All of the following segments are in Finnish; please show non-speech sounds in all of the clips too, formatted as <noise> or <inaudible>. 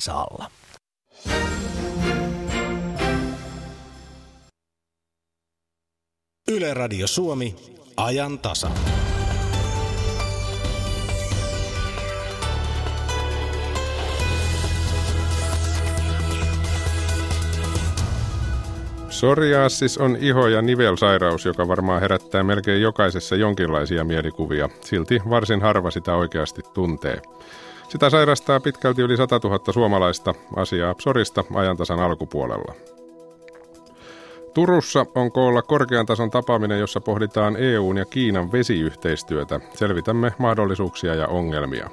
nimiensä alla. Yle Radio Suomi, ajan tasa. Psoriasis on iho- ja nivelsairaus, joka varmaan herättää melkein jokaisessa jonkinlaisia mielikuvia. Silti varsin harva sitä oikeasti tuntee. Sitä sairastaa pitkälti yli 100 000 suomalaista asiaa psorista ajantasan alkupuolella. Turussa on koolla korkean tason tapaaminen, jossa pohditaan EUn ja Kiinan vesiyhteistyötä. Selvitämme mahdollisuuksia ja ongelmia.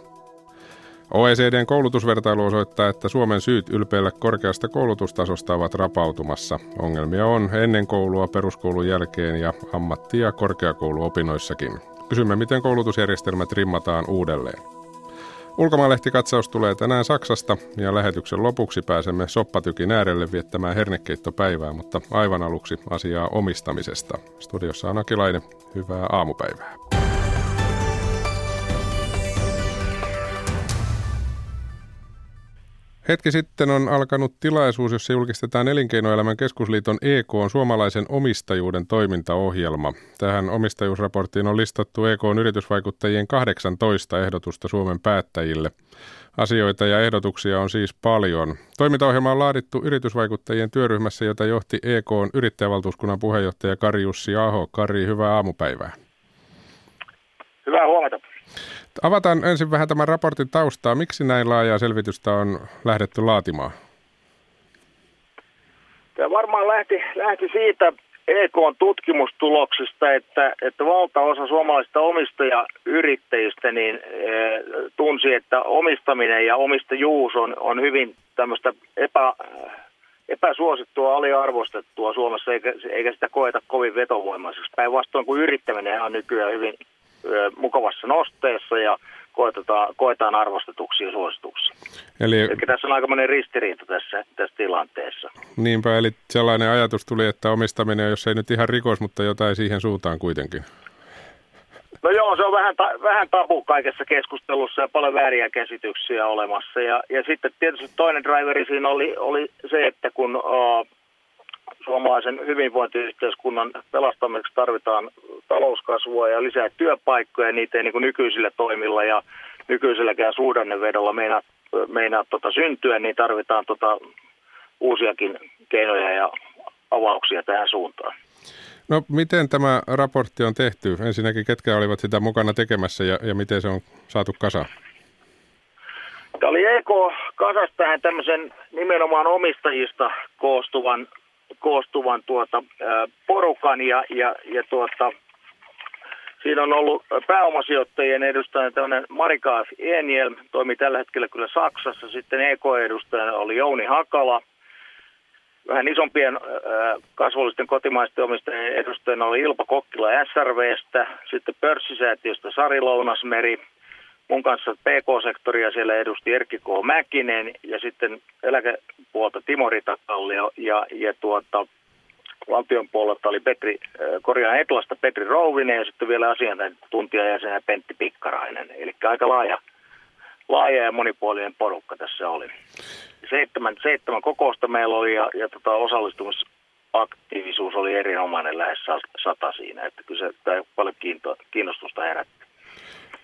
OECDn koulutusvertailu osoittaa, että Suomen syyt ylpeillä korkeasta koulutustasosta ovat rapautumassa. Ongelmia on ennen koulua, peruskoulun jälkeen ja ammatti- ja korkeakouluopinnoissakin. Kysymme, miten koulutusjärjestelmät rimmataan uudelleen. Ulkomaanlehtikatsaus tulee tänään Saksasta ja lähetyksen lopuksi pääsemme soppatykin äärelle viettämään hernekeittopäivää, mutta aivan aluksi asiaa omistamisesta. Studiossa on Akilainen. Hyvää aamupäivää. Hetki sitten on alkanut tilaisuus, jossa julkistetaan Elinkeinoelämän keskusliiton EK on suomalaisen omistajuuden toimintaohjelma. Tähän omistajuusraporttiin on listattu EK on yritysvaikuttajien 18 ehdotusta Suomen päättäjille. Asioita ja ehdotuksia on siis paljon. Toimintaohjelma on laadittu yritysvaikuttajien työryhmässä, jota johti EK on yrittäjävaltuuskunnan puheenjohtaja Kari Jussi Aho. Kari, hyvää aamupäivää. Hyvää huomenta. Avataan ensin vähän tämän raportin taustaa. Miksi näin laajaa selvitystä on lähdetty laatimaan? Tämä varmaan lähti, lähti siitä EKn tutkimustuloksista, että, että valtaosa suomalaisista omistajayrittäjistä niin, e, tunsi, että omistaminen ja omistajuus on, on hyvin tämmöistä epä, epäsuosittua, aliarvostettua Suomessa, eikä, eikä sitä koeta kovin vetovoimaiseksi. Päinvastoin kuin yrittäminen on nykyään hyvin mukavassa nosteessa ja koetetaan, koetaan arvostetuksi ja suosituksi. Eli, eli tässä on aikamoinen ristiriita tässä, tässä tilanteessa. Niinpä, eli sellainen ajatus tuli, että omistaminen, jos ei nyt ihan rikos, mutta jotain siihen suuntaan kuitenkin. No joo, se on vähän, ta- vähän tabu kaikessa keskustelussa ja paljon vääriä käsityksiä olemassa. Ja, ja sitten tietysti toinen driveri siinä oli, oli se, että kun uh, suomalaisen hyvinvointiyhteiskunnan pelastamiseksi tarvitaan talouskasvua ja lisää työpaikkoja, niitä ei niin kuin nykyisillä toimilla ja nykyiselläkään suhdannevedolla meinaa, meinaa tota syntyä, niin tarvitaan tota uusiakin keinoja ja avauksia tähän suuntaan. No miten tämä raportti on tehty? Ensinnäkin ketkä olivat sitä mukana tekemässä ja, ja miten se on saatu kasaan? Tämä oli EK kasas tähän tämmöisen nimenomaan omistajista koostuvan koostuvan tuota, porukan ja, ja, ja tuota, siinä on ollut pääomasijoittajien edustajana tämmöinen Marikaaf Eniel, toimi tällä hetkellä kyllä Saksassa, sitten EK-edustajana oli Jouni Hakala, vähän isompien kasvollisten kotimaisten omistajien edustajana oli Ilpa Kokkila SRVstä, sitten pörssisäätiöstä Sari Lounasmeri, mun kanssa PK-sektoria siellä edusti Erkki K. Mäkinen ja sitten eläkepuolta Timo Ritakallio ja, ja tuota, valtion puolelta oli Petri, äh, korjaan Etlasta Petri Rouvinen ja sitten vielä asiantuntijajäsenä Pentti Pikkarainen. Eli aika laaja, laaja ja monipuolinen porukka tässä oli. Seitsemän, seitsemän kokousta meillä oli ja, ja tota, osallistumisaktiivisuus oli erinomainen lähes sata siinä, että kyllä se paljon kiinnostusta herätti.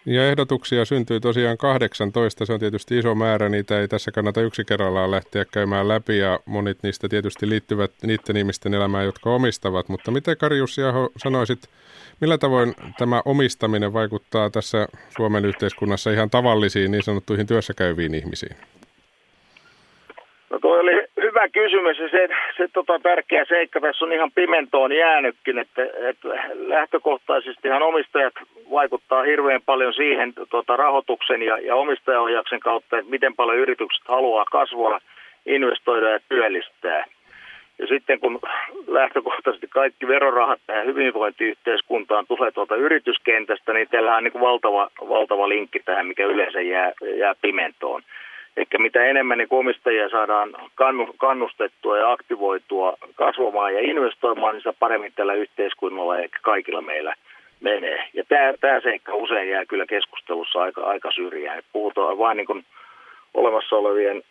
Ja ehdotuksia syntyy tosiaan 18, se on tietysti iso määrä, niitä ei tässä kannata yksi kerrallaan lähteä käymään läpi ja monet niistä tietysti liittyvät niiden ihmisten elämään, jotka omistavat. Mutta miten Karjus Jaho sanoisit, millä tavoin tämä omistaminen vaikuttaa tässä Suomen yhteiskunnassa ihan tavallisiin niin sanottuihin työssäkäyviin ihmisiin? No toi oli hyvä kysymys ja se, se tota, tärkeä seikka tässä on ihan pimentoon jäänytkin, että, että lähtökohtaisestihan omistajat vaikuttaa hirveän paljon siihen tota, rahoituksen ja, ja omistajaohjauksen kautta, että miten paljon yritykset haluaa kasvaa, investoida ja työllistää. Ja sitten kun lähtökohtaisesti kaikki verorahat tähän hyvinvointiyhteiskuntaan tulee tuolta yrityskentästä, niin teillä on niin valtava, valtava linkki tähän, mikä yleensä jää, jää pimentoon. Eli mitä enemmän niin omistajia saadaan kannustettua ja aktivoitua kasvamaan ja investoimaan, niin sitä paremmin tällä yhteiskunnalla ja kaikilla meillä menee. Ja tämä, tämä seikka usein jää kyllä keskustelussa aika, aika syrjään. Puhutaan vain niin olemassa olevien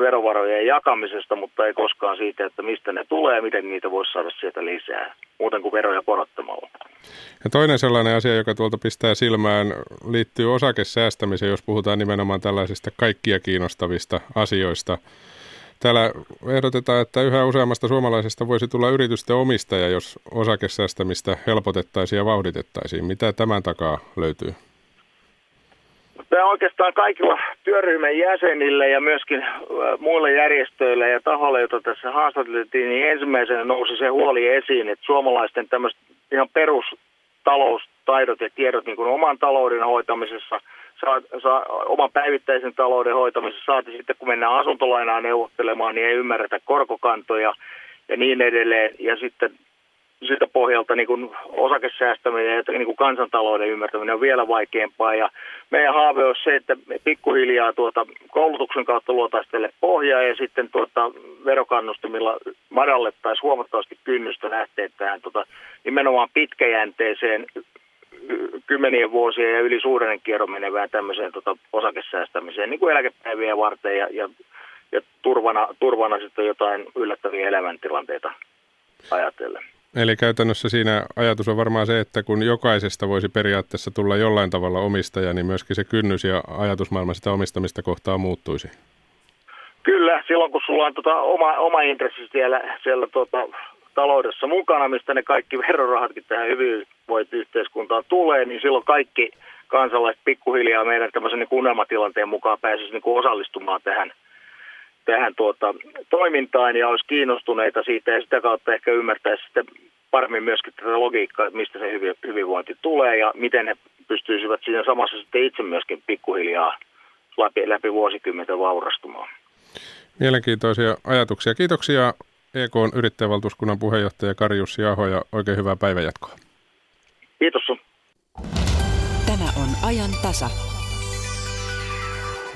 verovarojen jakamisesta, mutta ei koskaan siitä, että mistä ne tulee miten niitä voisi saada sieltä lisää, muuten kuin veroja korottamalla. Ja toinen sellainen asia, joka tuolta pistää silmään, liittyy osakesäästämiseen, jos puhutaan nimenomaan tällaisista kaikkia kiinnostavista asioista. Täällä ehdotetaan, että yhä useammasta suomalaisesta voisi tulla yritysten omistaja, jos osakesäästämistä helpotettaisiin ja vauhditettaisiin. Mitä tämän takaa löytyy? Tämä oikeastaan kaikilla työryhmän jäsenille ja myöskin muille järjestöille ja tahoille, joita tässä haastateltiin, niin ensimmäisenä nousi se huoli esiin, että suomalaisten tämmöiset ihan perustaloustaidot ja tiedot niin kuin oman talouden hoitamisessa, saa, saa, oman päivittäisen talouden hoitamisessa, saati sitten kun mennään asuntolainaa neuvottelemaan, niin ei ymmärretä korkokantoja ja niin edelleen. Ja sitten siltä pohjalta niin kuin osakesäästäminen ja niin kuin kansantalouden ymmärtäminen on vielä vaikeampaa. Ja meidän haave on se, että me pikkuhiljaa tuota koulutuksen kautta luotaisiin tälle pohjaa ja sitten tuota verokannustimilla madallettaisiin huomattavasti kynnystä lähteä tähän tuota, nimenomaan pitkäjänteiseen kymmenien vuosien ja yli suuren kierron menevään tämmöiseen tuota, osakesäästämiseen, niin kuin eläkepäiviä varten ja, ja, ja turvana, turvana sitten jotain yllättäviä elämäntilanteita ajatellen. Eli käytännössä siinä ajatus on varmaan se, että kun jokaisesta voisi periaatteessa tulla jollain tavalla omistaja, niin myöskin se kynnys ja ajatusmaailma sitä omistamista kohtaa muuttuisi. Kyllä, silloin kun sulla on tota oma, oma intressi siellä, siellä tota, taloudessa mukana, mistä ne kaikki verorahatkin tähän hyvinvointiyhteiskuntaan tulee, niin silloin kaikki kansalaiset pikkuhiljaa meidän tämmöisen niin unelmatilanteen mukaan pääsisi niin osallistumaan tähän – tähän tuota, toimintaan ja olisi kiinnostuneita siitä ja sitä kautta ehkä ymmärtäisi sitten paremmin myöskin tätä logiikkaa, että mistä se hyvinvointi tulee ja miten he pystyisivät siinä samassa sitten itse myöskin pikkuhiljaa läpi, läpi vuosikymmenten vaurastumaan. Mielenkiintoisia ajatuksia. Kiitoksia EK yrittäjävaltuuskunnan puheenjohtaja Kari Jussi Aho ja oikein hyvää päivänjatkoa. Kiitos Tämä on ajan tasa.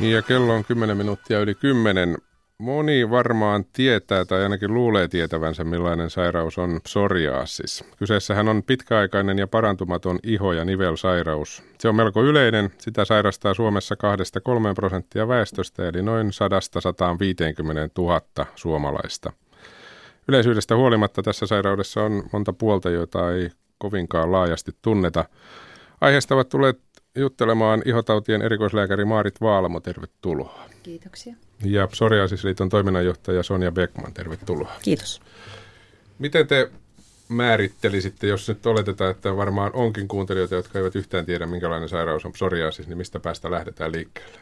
Ja kello on 10 minuuttia yli 10. Moni varmaan tietää tai ainakin luulee tietävänsä, millainen sairaus on psoriasis. Kyseessähän on pitkäaikainen ja parantumaton iho- ja nivelsairaus. Se on melko yleinen. Sitä sairastaa Suomessa 2-3 prosenttia väestöstä, eli noin 100-150 000 suomalaista. Yleisyydestä huolimatta tässä sairaudessa on monta puolta, joita ei kovinkaan laajasti tunneta. Aiheesta ovat tulleet juttelemaan ihotautien erikoislääkäri Maarit Vaalamo, tervetuloa. Kiitoksia. Ja Psoriasisliiton toiminnanjohtaja Sonja Beckman, tervetuloa. Kiitos. Miten te määrittelisitte, jos nyt oletetaan, että varmaan onkin kuuntelijoita, jotka eivät yhtään tiedä, minkälainen sairaus on psoriasis, niin mistä päästä lähdetään liikkeelle?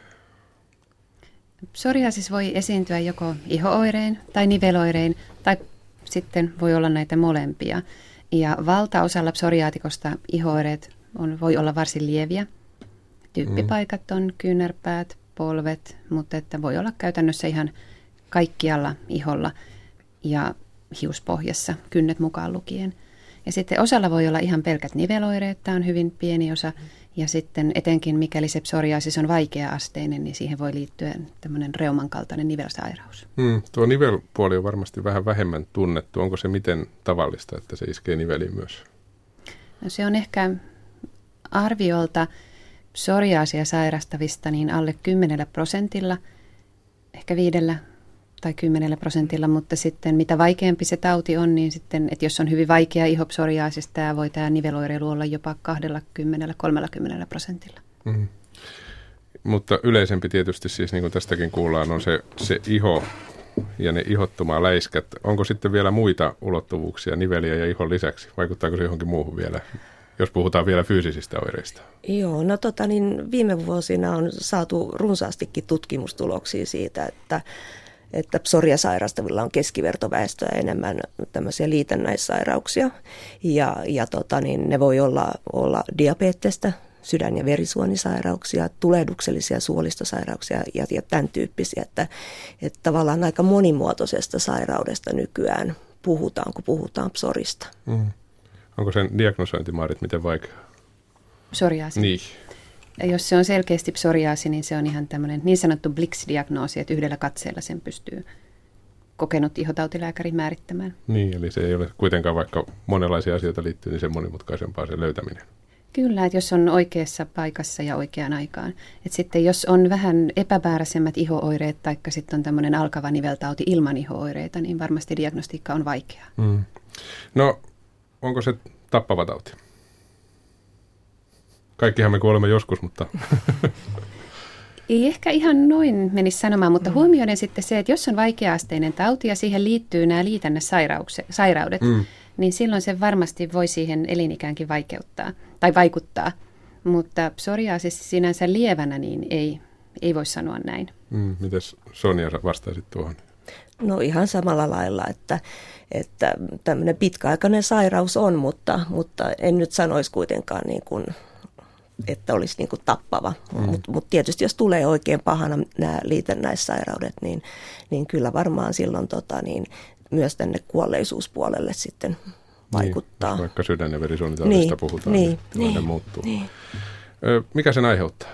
Psoriasis voi esiintyä joko ihooirein tai niveloirein, tai sitten voi olla näitä molempia. Ja valtaosalla psoriaatikosta ihooireet on, voi olla varsin lieviä. Tyyppipaikat on kyynärpäät, polvet, mutta että voi olla käytännössä ihan kaikkialla iholla ja hiuspohjassa, kynnet mukaan lukien. Ja sitten osalla voi olla ihan pelkät niveloireet, tämä on hyvin pieni osa. Ja sitten etenkin mikäli se psoriasis on vaikea-asteinen, niin siihen voi liittyä tämmöinen reuman kaltainen nivelsairaus. Hmm, tuo nivelpuoli on varmasti vähän vähemmän tunnettu. Onko se miten tavallista, että se iskee niveliin myös? No se on ehkä arviolta psoriaasia sairastavista niin alle 10 prosentilla, ehkä viidellä tai 10 prosentilla, mutta sitten mitä vaikeampi se tauti on, niin sitten, että jos on hyvin vaikea iho psoriaasista, tämä voi tämä niveloireilu olla jopa 20-30 prosentilla. Mm. Mutta yleisempi tietysti siis, niin kuin tästäkin kuullaan, on se, se iho ja ne ihottumaa läiskät. Onko sitten vielä muita ulottuvuuksia niveliä ja ihon lisäksi? Vaikuttaako se johonkin muuhun vielä? Jos puhutaan vielä fyysisistä oireista? Joo, no tota, niin viime vuosina on saatu runsaastikin tutkimustuloksia siitä, että, että psoria sairastavilla on keskivertoväestöä enemmän tämmöisiä liitännäissairauksia. Ja, ja tota, niin ne voi olla, olla diabeettista, sydän- ja verisuonisairauksia, tulehduksellisia suolistosairauksia ja, ja tämän tyyppisiä, että, että tavallaan aika monimuotoisesta sairaudesta nykyään puhutaan, kun puhutaan psorista. Mm. Onko sen diagnosointi, Maarit, miten vaikeaa? Psoriaasi. Niin. Ja jos se on selkeästi psoriaasi, niin se on ihan tämmöinen niin sanottu Blix-diagnoosi, että yhdellä katseella sen pystyy kokenut ihotautilääkäri määrittämään. Niin, eli se ei ole kuitenkaan, vaikka monenlaisia asioita liittyy, niin sen monimutkaisempaa sen löytäminen. Kyllä, että jos on oikeassa paikassa ja oikeaan aikaan. Et sitten jos on vähän epämääräisemmät ihooireet tai sitten on tämmöinen alkava niveltauti ilman ihooireita, niin varmasti diagnostiikka on vaikeaa. Mm. No, onko se tappava tauti? Kaikkihan me kuolemme joskus, mutta... <laughs> Ei ehkä ihan noin menisi sanomaan, mutta mm. huomioiden sitten se, että jos on vaikeasteinen tauti ja siihen liittyy nämä liitännäsairaudet, mm. niin silloin se varmasti voi siihen elinikäänkin vaikeuttaa tai vaikuttaa. Mutta psoriaasis sinänsä lievänä, niin ei, ei voi sanoa näin. Mm, Mites Sonja vastaisit tuohon? No ihan samalla lailla, että, että tämmöinen pitkäaikainen sairaus on, mutta, mutta en nyt sanoisi kuitenkaan niin kuin että olisi niin kuin tappava. Mm. Mutta mut tietysti jos tulee oikein pahana nämä liitännäissairaudet, niin, niin kyllä varmaan silloin tota, niin, myös tänne kuolleisuuspuolelle sitten niin, vaikuttaa. Niin, vaikka sydän- ja verisuonitaudista niin, puhutaan, niin, niin, niin muuttuu. Niin. Mikä sen aiheuttaa?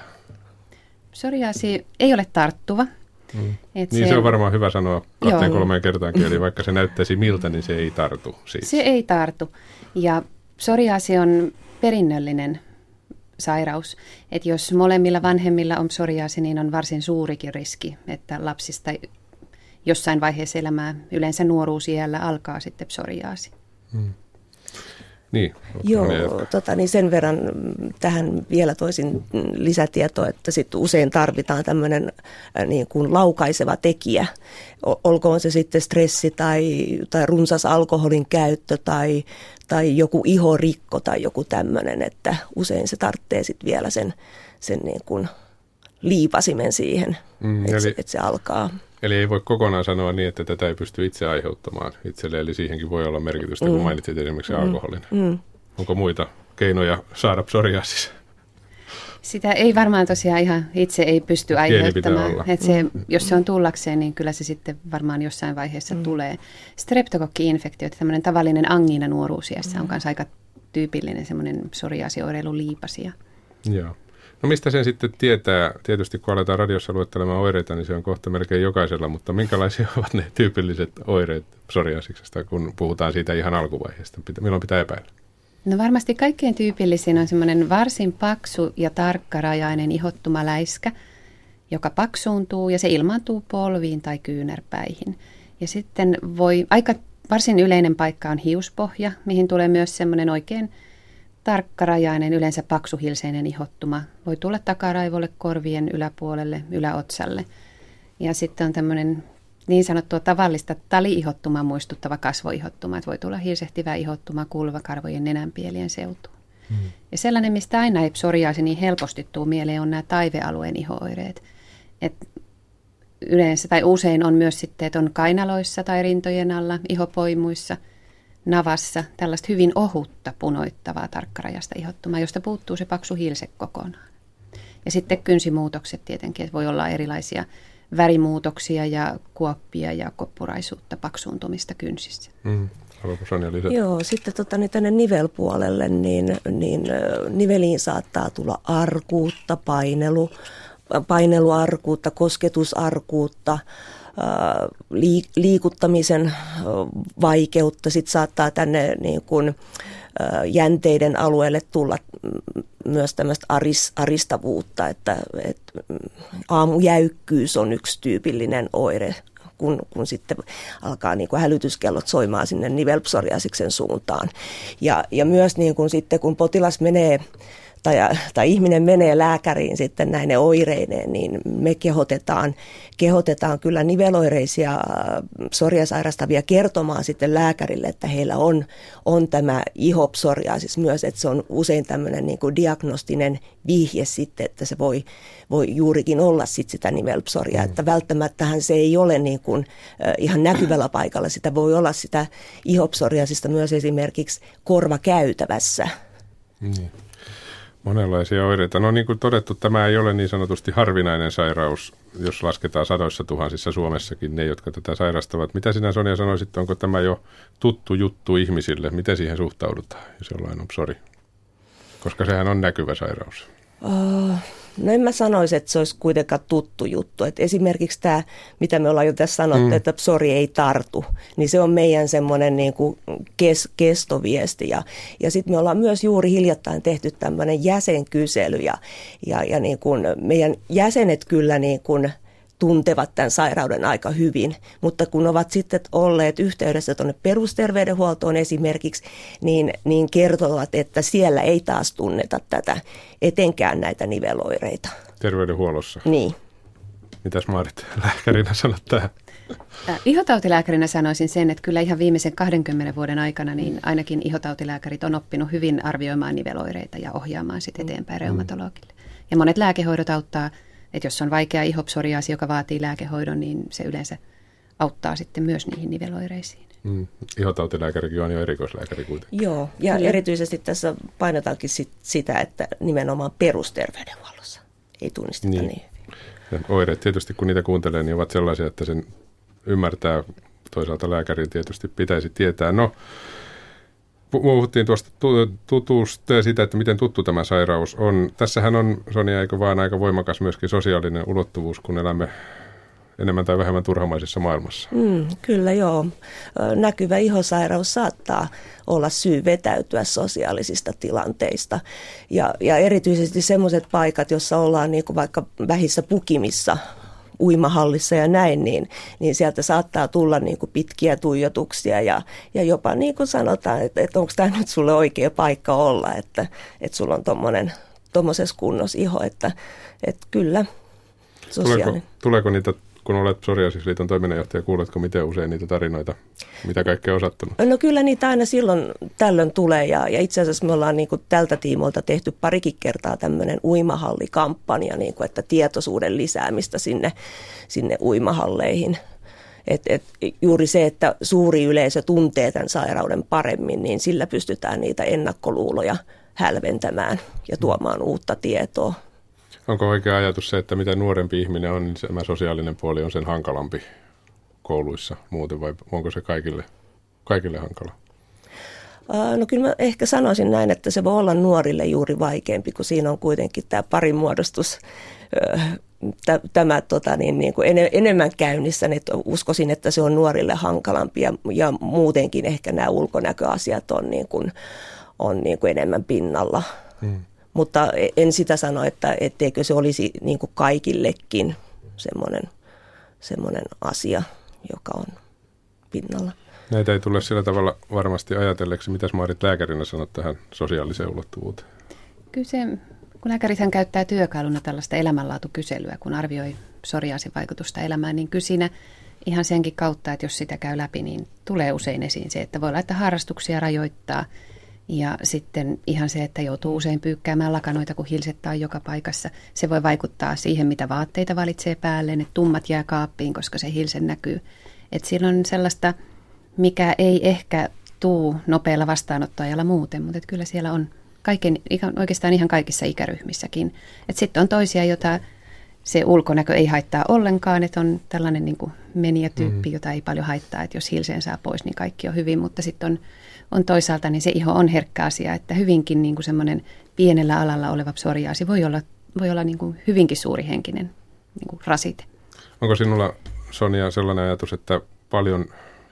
Psoriaasi ei ole tarttuva. Mm. Et niin se, se on varmaan hyvä sanoa kahteen joo. kolmeen kertaankin, eli <laughs> vaikka se näyttäisi miltä, niin se ei tartu. Siis. Se ei tartu. Ja psoriaasi on perinnöllinen sairaus. Että jos molemmilla vanhemmilla on psoriaasi, niin on varsin suurikin riski, että lapsista jossain vaiheessa elämää, yleensä nuoruusiällä, alkaa sitten psoriaasi. Hmm. Niin, Joo, tota, niin sen verran tähän vielä toisin lisätietoa, että sit usein tarvitaan tämmöinen äh, niin kuin laukaiseva tekijä. Olkoon se sitten stressi tai, tai runsas alkoholin käyttö tai, tai joku ihorikko tai joku tämmöinen, että usein se tarvitsee sitten vielä sen, sen niin kuin liipasimen siihen, mm, että, se, että se alkaa. Eli ei voi kokonaan sanoa niin, että tätä ei pysty itse aiheuttamaan itselle, eli siihenkin voi olla merkitystä, mm. kun mainitsit esimerkiksi mm. alkoholin. Mm. Onko muita keinoja saada psoriasis? Sitä ei varmaan tosiaan ihan itse ei pysty aiheuttamaan. Että se, mm. Jos se on tullakseen, niin kyllä se sitten varmaan jossain vaiheessa mm. tulee. Streptokokki-infektio, tämmöinen tavallinen angina nuoruusiassa mm. on myös aika tyypillinen semmoinen psoriaasioireilun liipasia. Joo. No mistä sen sitten tietää? Tietysti kun aletaan radiossa luettelemaan oireita, niin se on kohta melkein jokaisella, mutta minkälaisia <laughs> ovat ne tyypilliset oireet psoriasiksesta, kun puhutaan siitä ihan alkuvaiheesta? Milloin pitää epäillä? No varmasti kaikkein tyypillisin on semmoinen varsin paksu ja tarkkarajainen ihottuma läiskä, joka paksuuntuu ja se ilmaantuu polviin tai kyynärpäihin. Ja sitten voi, aika varsin yleinen paikka on hiuspohja, mihin tulee myös semmoinen oikein tarkkarajainen, yleensä paksuhilseinen ihottuma. Voi tulla takaraivolle, korvien yläpuolelle, yläotsalle. Ja sitten on tämmöinen niin sanottua tavallista tali-ihottumaa muistuttava kasvoihottuma, että voi tulla hirsehtivä ihottuma kulvakarvojen nenänpielien seutuun. Hmm. Ja sellainen, mistä aina ei psoriaasi niin helposti tuu mieleen, on nämä taivealueen ihooireet. Et yleensä tai usein on myös sitten, että on kainaloissa tai rintojen alla, ihopoimuissa, navassa, tällaista hyvin ohutta punoittavaa tarkkarajasta ihottumaa, josta puuttuu se paksu hiilse kokonaan. Ja sitten kynsimuutokset tietenkin, että voi olla erilaisia värimuutoksia ja kuoppia ja koppuraisuutta, paksuuntumista kynsissä. Mm. Joo, sitten tota, niin tänne nivelpuolelle, niin, niin niveliin saattaa tulla arkuutta, painelu, paineluarkuutta, kosketusarkuutta, liikuttamisen vaikeutta. Sitten saattaa tänne niin kuin, jänteiden alueelle tulla myös tämmöistä aris, aristavuutta, että, että aamujäykkyys on yksi tyypillinen oire, kun, kun sitten alkaa niin kuin hälytyskellot soimaan sinne nivelpsoriasiksen suuntaan. Ja, ja myös niin kuin sitten kun potilas menee tai, tai ihminen menee lääkäriin sitten näine oireineen, niin me kehotetaan, kehotetaan kyllä niveloireisia äh, psoriasairastavia kertomaan sitten lääkärille, että heillä on, on tämä ihopsoriasis myös, että se on usein tämmöinen niin kuin diagnostinen vihje sitten, että se voi, voi juurikin olla sitten sitä nivelpsoriaa, mm. että välttämättähän se ei ole niin kuin, äh, ihan näkyvällä paikalla, sitä voi olla sitä ihopsoriasista myös esimerkiksi korvakäytävässä. Mm. Monenlaisia oireita. No niin kuin todettu, tämä ei ole niin sanotusti harvinainen sairaus, jos lasketaan sadoissa tuhansissa Suomessakin ne, jotka tätä sairastavat. Mitä sinä Sonja sanoisit, onko tämä jo tuttu juttu ihmisille? Miten siihen suhtaudutaan, jos jollain on psori? Koska sehän on näkyvä sairaus. Uh, No en mä sanoisi, että se olisi kuitenkaan tuttu juttu. Et esimerkiksi tämä, mitä me ollaan jo tässä sanottu, mm. että psori ei tartu, niin se on meidän semmoinen niin kuin kes, kestoviesti. Ja, ja sitten me ollaan myös juuri hiljattain tehty tämmöinen jäsenkysely ja, ja, ja niin kuin meidän jäsenet kyllä niin kuin – tuntevat tämän sairauden aika hyvin, mutta kun ovat sitten olleet yhteydessä tuonne perusterveydenhuoltoon esimerkiksi, niin, niin kertovat, että siellä ei taas tunneta tätä, etenkään näitä niveloireita. Terveydenhuollossa? Niin. Mitäs Maarit <laughs> lääkärinä sanot tähän? Ihotautilääkärinä sanoisin sen, että kyllä ihan viimeisen 20 vuoden aikana niin ainakin ihotautilääkärit on oppinut hyvin arvioimaan niveloireita ja ohjaamaan sitten eteenpäin reumatologille. Ja monet lääkehoidot auttaa että jos on vaikea ihopsoriaasi, joka vaatii lääkehoidon, niin se yleensä auttaa sitten myös niihin niveloireisiin. Mm. Ihotautilääkärikin on jo erikoislääkäri kuitenkin. Joo, ja Kyllä. erityisesti tässä painotaankin sit sitä, että nimenomaan perusterveydenhuollossa ei tunnisteta niin, niin Ja oireet tietysti, kun niitä kuuntelee, niin ovat sellaisia, että sen ymmärtää toisaalta lääkärin tietysti pitäisi tietää. No, puhuttiin tuosta tutusta ja sitä, että miten tuttu tämä sairaus on. Tässähän on, Sonia, eikö vaan aika voimakas myöskin sosiaalinen ulottuvuus, kun elämme enemmän tai vähemmän turhamaisessa maailmassa. Mm, kyllä joo. Näkyvä ihosairaus saattaa olla syy vetäytyä sosiaalisista tilanteista. Ja, ja erityisesti sellaiset paikat, joissa ollaan niin kuin vaikka vähissä pukimissa uimahallissa ja näin, niin, niin sieltä saattaa tulla niin kuin pitkiä tuijotuksia ja, ja jopa niin kuin sanotaan, että, että onko tämä nyt sulle oikea paikka olla, että, että sulla on tuommoinen tuommoisessa kunnossa iho, että, että kyllä Tuleeko, tuleeko niitä kun olet Psoriasisliiton toiminnanjohtaja, kuuletko miten usein niitä tarinoita, mitä kaikkea on sattunut? No kyllä niitä aina silloin tällöin tulee ja, ja itse asiassa me ollaan niin kuin tältä tiimolta tehty parikin kertaa tämmöinen uimahallikampanja, niin kuin, että tietoisuuden lisäämistä sinne, sinne uimahalleihin. Et, et juuri se, että suuri yleisö tuntee tämän sairauden paremmin, niin sillä pystytään niitä ennakkoluuloja hälventämään ja tuomaan uutta tietoa. Onko oikea ajatus se, että mitä nuorempi ihminen on, niin tämä sosiaalinen puoli on sen hankalampi kouluissa muuten vai onko se kaikille, kaikille hankala? No kyllä mä ehkä sanoisin näin, että se voi olla nuorille juuri vaikeampi, kun siinä on kuitenkin tämä parimuodostus, tämä tota, niin, niin kuin enemmän käynnissä, niin että uskoisin, että se on nuorille hankalampi ja, ja muutenkin ehkä nämä ulkonäköasiat on, niin kuin, on niin kuin enemmän pinnalla. Hmm. Mutta en sitä sano, että etteikö se olisi niin kuin kaikillekin semmoinen, semmoinen asia, joka on pinnalla. Näitä ei tule sillä tavalla varmasti ajatelleeksi. Mitäs Maarit lääkärinä sanot tähän sosiaaliseen ulottuvuuteen? Kyllä se, kun lääkärithän käyttää työkaluna tällaista elämänlaatukyselyä, kun arvioi psoriaasin vaikutusta elämään, niin kyllä siinä ihan senkin kautta, että jos sitä käy läpi, niin tulee usein esiin se, että voi laittaa harrastuksia rajoittaa – ja sitten ihan se, että joutuu usein pyykkäämään lakanoita, kun hilsettää joka paikassa. Se voi vaikuttaa siihen, mitä vaatteita valitsee päälle, ne tummat jää kaappiin, koska se hilse näkyy. Et siinä on sellaista, mikä ei ehkä tuu nopealla vastaanottoajalla muuten, mutta kyllä siellä on kaiken, oikeastaan ihan kaikissa ikäryhmissäkin. Sitten on toisia, joita se ulkonäkö ei haittaa ollenkaan, että on tällainen niin kuin meniä-tyyppi, mm. jota ei paljon haittaa, että jos hilseen saa pois, niin kaikki on hyvin, mutta sitten on on toisaalta niin se iho on herkkä asia, että hyvinkin niin kuin semmoinen pienellä alalla oleva psoriaasi voi olla, voi olla niin kuin hyvinkin suuri henkinen niin kuin rasite. Onko sinulla Sonia sellainen ajatus, että paljon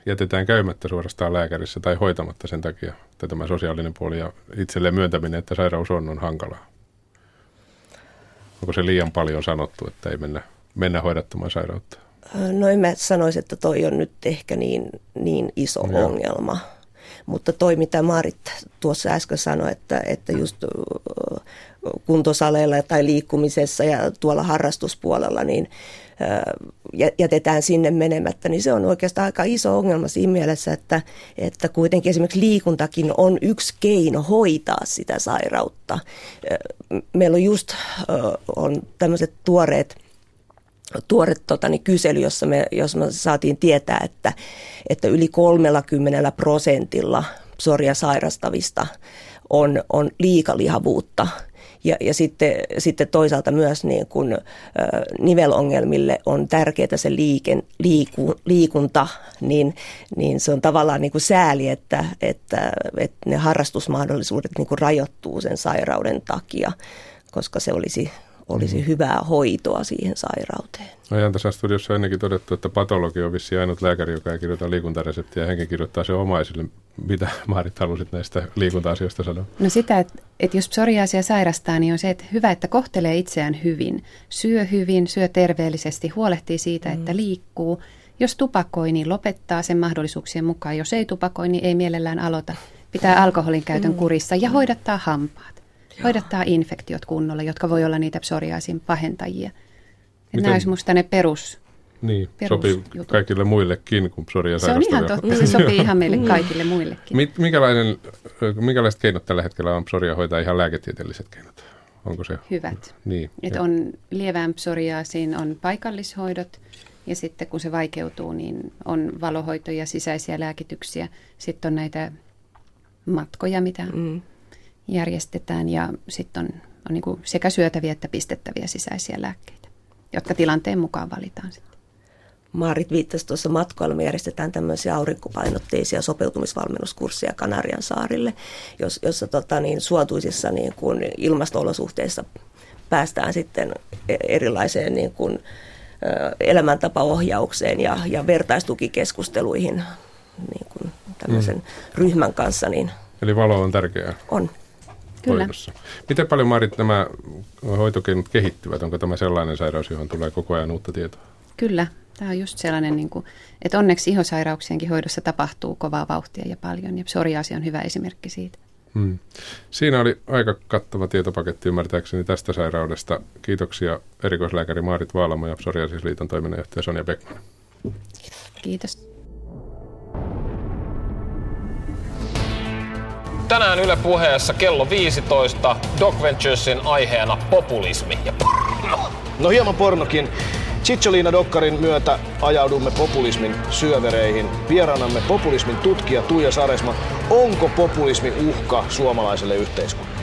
jätetään käymättä suorastaan lääkärissä tai hoitamatta sen takia, että tämä sosiaalinen puoli ja itselleen myöntäminen, että sairaus on, on hankalaa? Onko se liian paljon sanottu, että ei mennä, mennä hoidattamaan sairautta? No en mä sanoisi, että toi on nyt ehkä niin, niin iso no. ongelma. Mutta toi, mitä Marit tuossa äsken sanoi, että, että just kuntosaleilla tai liikkumisessa ja tuolla harrastuspuolella, niin jätetään sinne menemättä, niin se on oikeastaan aika iso ongelma siinä mielessä, että, että kuitenkin esimerkiksi liikuntakin on yksi keino hoitaa sitä sairautta. Meillä on just on tämmöiset tuoreet tuore tota, niin kysely, jossa me, jossa me saatiin tietää, että, että yli 30 prosentilla psoria sairastavista on, on liikalihavuutta. Ja, ja sitten, sitten toisaalta myös niin kun, ä, nivelongelmille on tärkeää se liiken, liiku, liikunta, niin, niin se on tavallaan niin kuin sääli, että, että, että ne harrastusmahdollisuudet niin kuin rajoittuu sen sairauden takia koska se olisi, olisi mm. hyvää hoitoa siihen sairauteen. Ajan tässä studiossa ennenkin todettu, että patologi on vissi ainut lääkäri, joka ei kirjoita liikuntareseptiä ja henki kirjoittaa se omaisille. Mitä <laughs> Maarit halusit näistä liikunta-asioista sanoa? No sitä, että, että jos psoriaasia sairastaa, niin on se, että hyvä, että kohtelee itseään hyvin. Syö hyvin, syö terveellisesti, huolehtii siitä, mm. että liikkuu. Jos tupakoi, niin lopettaa sen mahdollisuuksien mukaan. Jos ei tupakoi, niin ei mielellään aloita. Pitää alkoholin käytön mm. kurissa ja hoidattaa hampaat. Hoidattaa infektiot kunnolla, jotka voi olla niitä psoriaasin pahentajia. Miten? Nämä olisi minusta ne perus, niin, sopii kaikille muillekin kuin psoria Se on ihan totta, se sopii <laughs> ihan meille kaikille muillekin. Minkälainen, minkälaiset keinot tällä hetkellä on psoria hoitaa ihan lääketieteelliset keinot? Onko se? Hyvät. Niin. Et on lievään psoriaasiin on paikallishoidot ja sitten kun se vaikeutuu, niin on valohoito ja sisäisiä lääkityksiä. Sitten on näitä matkoja, mitä mm. Järjestetään ja sitten on, on niin sekä syötäviä että pistettäviä sisäisiä lääkkeitä, jotka tilanteen mukaan valitaan sitten. Maarit viittasi tuossa matkoilla, me järjestetään tämmöisiä aurinkopainotteisia sopeutumisvalmennuskursseja Kanarian saarille, jos, jossa tota, niin, suotuisissa niin kuin ilmasto-olosuhteissa päästään sitten e-, erilaiseen niin kuin, elämäntapaohjaukseen ja, ja vertaistukikeskusteluihin niin kuin tämmöisen mm. ryhmän kanssa. Niin Eli valo on tärkeää. On. Kyllä. Hoidossa. Miten paljon Marit nämä hoitokeinot kehittyvät? Onko tämä sellainen sairaus, johon tulee koko ajan uutta tietoa? Kyllä. Tämä on just sellainen, niin kuin, että onneksi ihosairauksienkin hoidossa tapahtuu kovaa vauhtia ja paljon, ja psoriaasi on hyvä esimerkki siitä. Hmm. Siinä oli aika kattava tietopaketti ymmärtääkseni tästä sairaudesta. Kiitoksia erikoislääkäri Maarit Vaalamo ja Psoriasisliiton toiminnanjohtaja Sonja Beckman. Kiitos. Tänään Yle puheessa kello 15 Doc Venturesin aiheena populismi ja porno. No hieman pornokin. Cicciolina Dokkarin myötä ajaudumme populismin syövereihin. Vieraanamme populismin tutkija Tuija Saresma. Onko populismi uhka suomalaiselle yhteiskunnalle?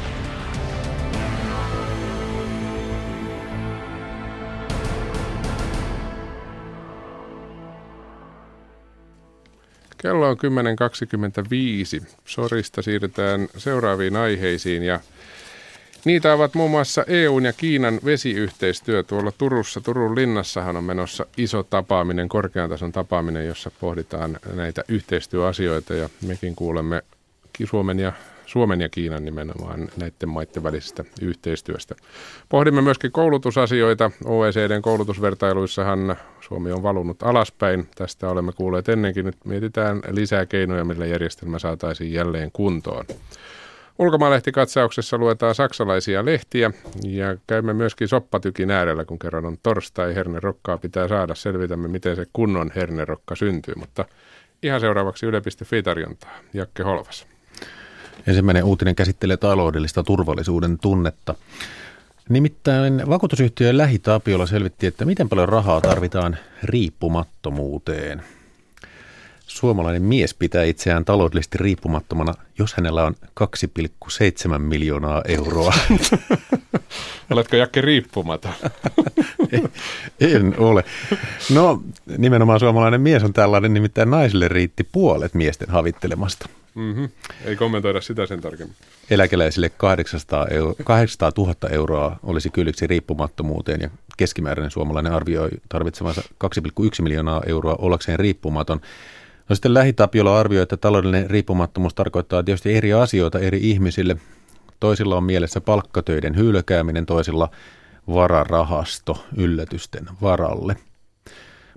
Kello on 10.25. Sorista siirrytään seuraaviin aiheisiin ja Niitä ovat muun muassa EUn ja Kiinan vesiyhteistyö tuolla Turussa. Turun linnassahan on menossa iso tapaaminen, korkean tason tapaaminen, jossa pohditaan näitä yhteistyöasioita ja mekin kuulemme Suomen ja Suomen ja Kiinan nimenomaan näiden maiden välisestä yhteistyöstä. Pohdimme myöskin koulutusasioita. OECDn koulutusvertailuissahan Suomi on valunut alaspäin. Tästä olemme kuulleet ennenkin. Nyt mietitään lisää keinoja, millä järjestelmä saataisiin jälleen kuntoon. Ulkomaalehti-katsauksessa luetaan saksalaisia lehtiä ja käymme myöskin soppatykin äärellä, kun kerran on torstai. Hernerokkaa pitää saada. Selvitämme, miten se kunnon hernerokka syntyy, mutta ihan seuraavaksi Yle.fi tarjontaa. Jakke Holvas. Ensimmäinen uutinen käsittelee taloudellista turvallisuuden tunnetta. Nimittäin vakuutusyhtiö Lähitapiola selvitti, että miten paljon rahaa tarvitaan riippumattomuuteen – suomalainen mies pitää itseään taloudellisesti riippumattomana, jos hänellä on 2,7 miljoonaa euroa. <laughs> Oletko Jakke riippumaton? <laughs> en ole. No nimenomaan suomalainen mies on tällainen, nimittäin naisille riitti puolet miesten havittelemasta. Mm-hmm. Ei kommentoida sitä sen tarkemmin. Eläkeläisille 800, euro, 800 000 euroa olisi kylliksi riippumattomuuteen ja keskimääräinen suomalainen arvioi tarvitsevansa 2,1 miljoonaa euroa ollakseen riippumaton. No sitten Lähitapiola arvioi, että taloudellinen riippumattomuus tarkoittaa tietysti eri asioita eri ihmisille. Toisilla on mielessä palkkatöiden hylkääminen, toisilla vararahasto yllätysten varalle.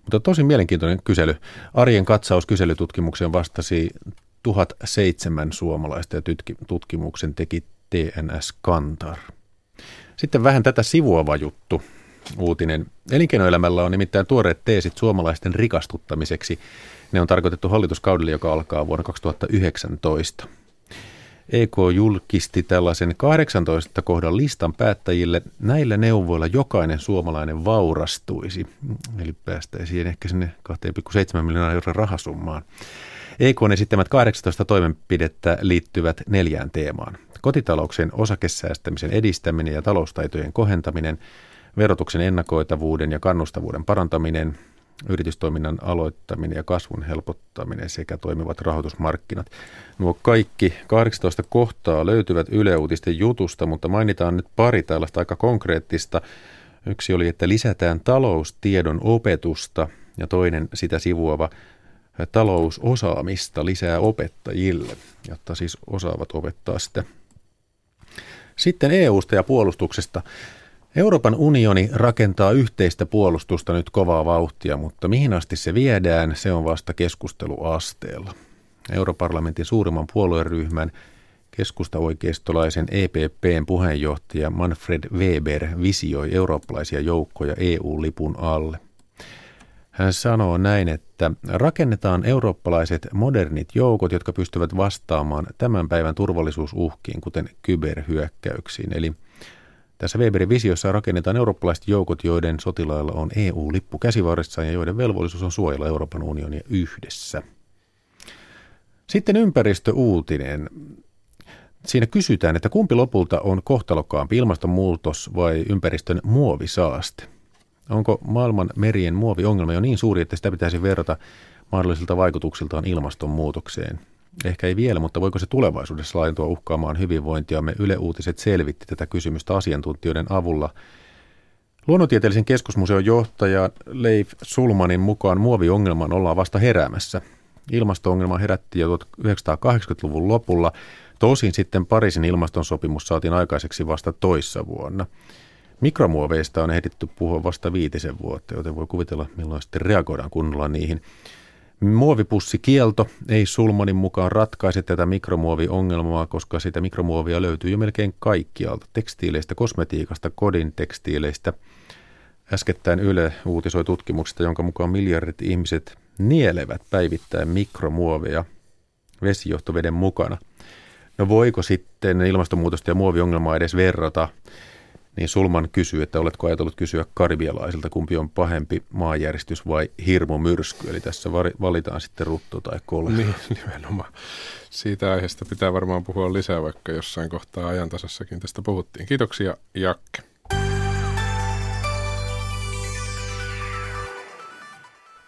Mutta tosi mielenkiintoinen kysely. Arjen katsaus kyselytutkimukseen vastasi 1007 suomalaista ja tutkimuksen teki TNS Kantar. Sitten vähän tätä sivuava juttu. Uutinen. Elinkeinoelämällä on nimittäin tuoreet teesit suomalaisten rikastuttamiseksi – ne on tarkoitettu hallituskaudelle, joka alkaa vuonna 2019. EK julkisti tällaisen 18 kohdan listan päättäjille. Näillä neuvoilla jokainen suomalainen vaurastuisi, eli päästäisiin ehkä sinne 2,7 miljoonaa euron rahasummaan. EKn esittämät 18 toimenpidettä liittyvät neljään teemaan. Kotitalouksien osakesäästämisen edistäminen ja taloustaitojen kohentaminen, verotuksen ennakoitavuuden ja kannustavuuden parantaminen, yritystoiminnan aloittaminen ja kasvun helpottaminen sekä toimivat rahoitusmarkkinat. Nuo kaikki 18 kohtaa löytyvät Yle Uutisten jutusta, mutta mainitaan nyt pari tällaista aika konkreettista. Yksi oli, että lisätään taloustiedon opetusta ja toinen sitä sivuava talousosaamista lisää opettajille, jotta siis osaavat opettaa sitä. Sitten EUsta ja puolustuksesta. Euroopan unioni rakentaa yhteistä puolustusta nyt kovaa vauhtia, mutta mihin asti se viedään, se on vasta keskusteluasteella. Europarlamentin suurimman puolueryhmän keskusta-oikeistolaisen EPPn puheenjohtaja Manfred Weber visioi eurooppalaisia joukkoja EU-lipun alle. Hän sanoo näin, että rakennetaan eurooppalaiset modernit joukot, jotka pystyvät vastaamaan tämän päivän turvallisuusuhkiin, kuten kyberhyökkäyksiin. Eli tässä Weberin visiossa rakennetaan eurooppalaiset joukot, joiden sotilailla on EU-lippu käsivarressaan ja joiden velvollisuus on suojella Euroopan unionia yhdessä. Sitten ympäristöuutinen. Siinä kysytään, että kumpi lopulta on kohtalokkaampi, ilmastonmuutos vai ympäristön muovisaaste? Onko maailman merien muoviongelma jo niin suuri, että sitä pitäisi verrata mahdollisilta vaikutuksiltaan ilmastonmuutokseen? Ehkä ei vielä, mutta voiko se tulevaisuudessa laajentua uhkaamaan hyvinvointiamme? Yle Uutiset selvitti tätä kysymystä asiantuntijoiden avulla. Luonnontieteellisen keskusmuseon johtaja Leif Sulmanin mukaan muoviongelman ollaan vasta heräämässä. Ilmasto-ongelma herätti jo 1980-luvun lopulla. Tosin sitten Pariisin ilmastonsopimus saatiin aikaiseksi vasta toissa vuonna. Mikromuoveista on ehditty puhua vasta viitisen vuotta, joten voi kuvitella, milloin sitten reagoidaan kunnolla niihin. Muovipussikielto ei Sulmanin mukaan ratkaise tätä mikromuoviongelmaa, koska sitä mikromuovia löytyy jo melkein kaikkialta. Tekstiileistä, kosmetiikasta, kodin tekstiileistä. Äskettäin Yle uutisoi tutkimuksesta, jonka mukaan miljardit ihmiset nielevät päivittäin mikromuoveja vesijohtoveden mukana. No voiko sitten ilmastonmuutosta ja muoviongelmaa edes verrata niin Sulman kysyy, että oletko ajatellut kysyä karibialaisilta, kumpi on pahempi maanjäristys vai hirmumyrsky. Eli tässä valitaan sitten rutto tai kole. Niin, <laughs> nimenomaan. Siitä aiheesta pitää varmaan puhua lisää, vaikka jossain kohtaa ajantasassakin tästä puhuttiin. Kiitoksia Jakke.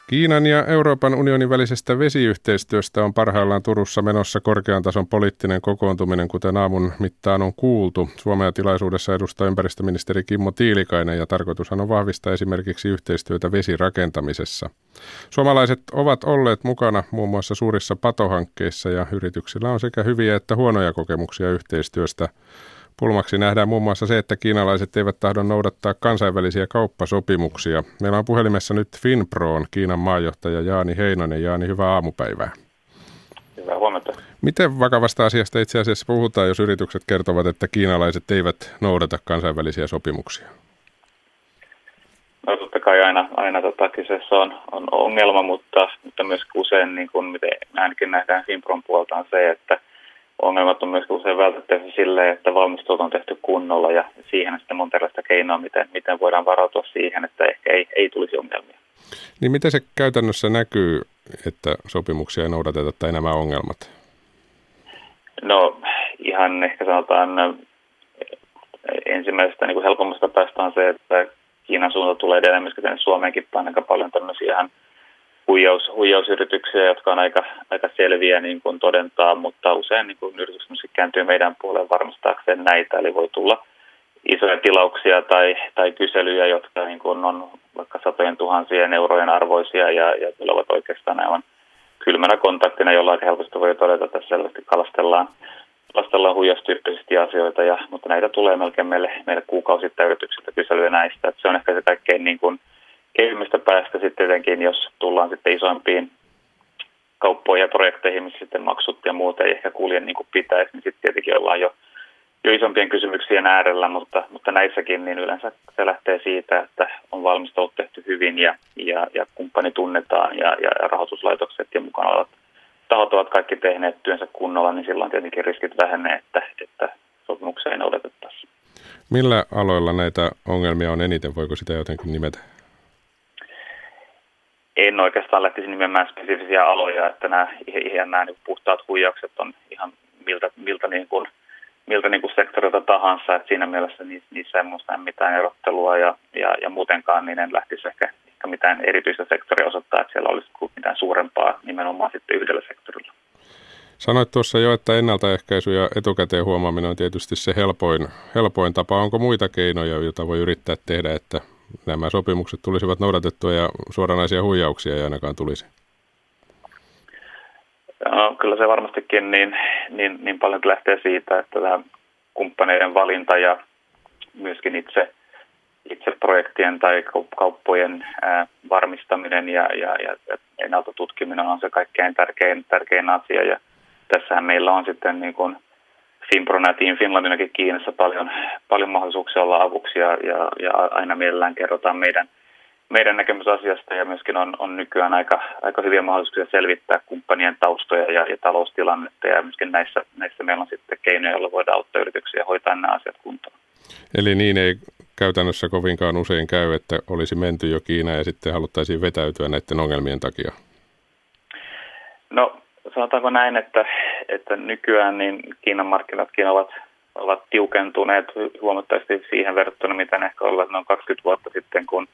Kiinan ja Euroopan unionin välisestä vesiyhteistyöstä on parhaillaan Turussa menossa korkean tason poliittinen kokoontuminen, kuten aamun mittaan on kuultu. Suomea tilaisuudessa edustaa ympäristöministeri Kimmo Tiilikainen ja tarkoitushan on vahvistaa esimerkiksi yhteistyötä vesirakentamisessa. Suomalaiset ovat olleet mukana muun muassa suurissa patohankkeissa ja yrityksillä on sekä hyviä että huonoja kokemuksia yhteistyöstä. Pulmaksi nähdään muun muassa se, että kiinalaiset eivät tahdo noudattaa kansainvälisiä kauppasopimuksia. Meillä on puhelimessa nyt Finproon Kiinan maajohtaja Jaani Heinonen. Jaani, hyvää aamupäivää. Hyvää huomenta. Miten vakavasta asiasta itse asiassa puhutaan, jos yritykset kertovat, että kiinalaiset eivät noudata kansainvälisiä sopimuksia? No totta kai aina, aina tota, kyseessä on, on ongelma, mutta, mutta myös usein, niin kuin miten ainakin nähdään Finpron puolta, on se, että – ongelmat on myös usein vältettävissä sille, että valmistelut on tehty kunnolla ja siihen sitten monta erilaista keinoa, miten, miten voidaan varautua siihen, että ehkä ei, ei tulisi ongelmia. Niin miten se käytännössä näkyy, että sopimuksia ei noudateta tai nämä ongelmat? No ihan ehkä sanotaan ensimmäisestä niin kuin helpommasta päästä on se, että Kiinan suunta tulee edelleen myöskin tänne Suomeenkin aika paljon tämmöisiä ihan huijaus, huijausyrityksiä, jotka on aika, aika selviä niin kuin todentaa, mutta usein niin kuin myös kääntyy meidän puoleen varmistaakseen näitä, eli voi tulla isoja tilauksia tai, tai kyselyjä, jotka niin kuin on vaikka satojen tuhansien eurojen arvoisia ja, ja tulevat oikeastaan aivan kylmänä kontaktina, jolla aika helposti voi todeta, että selvästi kalastellaan, kalastellaan huijastyyppisesti asioita, ja, mutta näitä tulee melkein meille, meille kuukausittain yrityksiltä kyselyjä näistä. Että se on ehkä se kaikkein niin kuin, kevyimmästä päästä sitten tietenkin, jos tullaan sitten isoimpiin kauppoihin ja projekteihin, missä sitten maksut ja muuta ei ehkä kulje niin kuin pitäisi, niin sitten tietenkin ollaan jo, jo isompien kysymyksien äärellä, mutta, mutta näissäkin niin yleensä se lähtee siitä, että on valmistelut tehty hyvin ja, ja, ja kumppani tunnetaan ja, ja rahoituslaitokset ja mukana olevat tahot ovat kaikki tehneet työnsä kunnolla, niin silloin tietenkin riskit vähenee, että, että sopimuksia ei noudatettaisi. Millä aloilla näitä ongelmia on eniten? Voiko sitä jotenkin nimetä? En oikeastaan lähtisi nimemään spesifisiä aloja, että nämä, ihan nämä niin puhtaat huijaukset on ihan miltä, miltä, niin kuin, miltä niin kuin sektorilta tahansa, että siinä mielessä niissä ei minusta mitään erottelua ja, ja, ja muutenkaan niin en lähtisi ehkä ehkä mitään erityistä sektoria osoittaa, että siellä olisi mitään suurempaa nimenomaan sitten yhdellä sektorilla. Sanoit tuossa jo, että ennaltaehkäisy ja etukäteen huomaaminen on tietysti se helpoin, helpoin tapa. Onko muita keinoja, joita voi yrittää tehdä, että nämä sopimukset tulisivat noudatettua ja suoranaisia huijauksia ei ainakaan tulisi? No, kyllä se varmastikin niin, niin, niin paljon lähtee siitä, että tämä kumppaneiden valinta ja myöskin itse, itse projektien tai kauppojen ää, varmistaminen ja, ja, ja ennalta tutkiminen on se kaikkein tärkein, tärkein asia. Ja tässähän meillä on sitten niin kuin Finprona ja Team Finlandinakin Kiinassa paljon, paljon mahdollisuuksia olla avuksi ja, ja, ja aina mielellään kerrotaan meidän, meidän näkemys asiasta ja myöskin on, on nykyään aika, aika hyviä mahdollisuuksia selvittää kumppanien taustoja ja, ja taloustilannetta ja myöskin näissä, näissä meillä on sitten keinoja, joilla voidaan auttaa yrityksiä hoitaa nämä asiat kuntoon. Eli niin ei käytännössä kovinkaan usein käy, että olisi menty jo Kiinaan ja sitten haluttaisiin vetäytyä näiden ongelmien takia? No sanotaanko näin, että, että nykyään niin Kiinan markkinatkin ovat, ovat tiukentuneet huomattavasti siihen verrattuna, mitä ne ehkä olivat noin 20 vuotta sitten, kun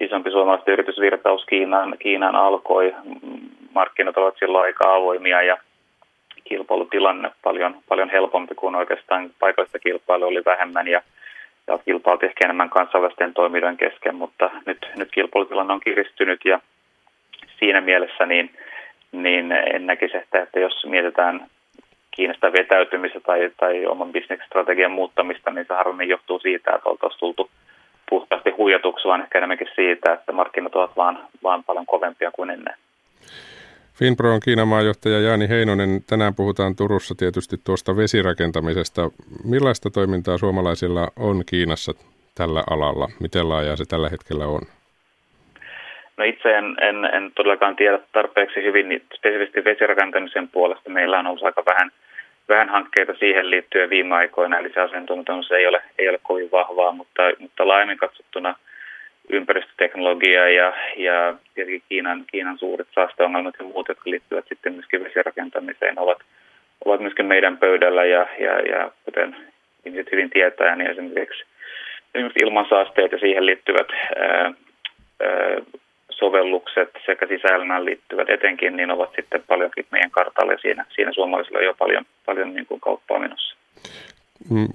isompi suomalaisten yritysvirtaus Kiinaan, Kiinaan alkoi. Markkinat ovat silloin aika avoimia ja kilpailutilanne paljon, paljon helpompi kuin oikeastaan paikallista kilpailua oli vähemmän ja, ja kilpailtiin ehkä enemmän kansainvälisten toimijoiden kesken, mutta nyt, nyt kilpailutilanne on kiristynyt ja siinä mielessä niin – niin en näkisi, että, että jos mietitään Kiinasta vetäytymistä tai, tai oman bisnesstrategian muuttamista, niin se harvemmin johtuu siitä, että oltaisiin tultu puhtaasti huijatuksi, vaan ehkä enemmänkin siitä, että markkinat ovat vaan, vaan paljon kovempia kuin ennen. Finpron Kiinan maajohtaja Jaani Heinonen, tänään puhutaan Turussa tietysti tuosta vesirakentamisesta. Millaista toimintaa suomalaisilla on Kiinassa tällä alalla? Miten laajaa se tällä hetkellä on? No itse en, en, en todellakaan tiedä tarpeeksi hyvin niin spesifisesti vesirakentamisen puolesta. Meillä on ollut aika vähän, vähän hankkeita siihen liittyen viime aikoina, eli se asiantuntemus ei ole, ei ole kovin vahvaa, mutta, mutta laajemmin katsottuna ympäristöteknologia ja, ja tietenkin Kiinan, Kiinan suuret saasteongelmat ja muut, jotka liittyvät sitten myöskin vesirakentamiseen, ovat, ovat myöskin meidän pöydällä ja, ja, ja kuten ihmiset hyvin tietää, niin esimerkiksi, esimerkiksi ilmansaasteet ja siihen liittyvät ää, ää, sovellukset sekä sisäelämään liittyvät etenkin, niin ovat sitten paljonkin meidän kartalle ja siinä, siinä suomalaisilla on jo paljon, paljon niin kuin kauppaa menossa.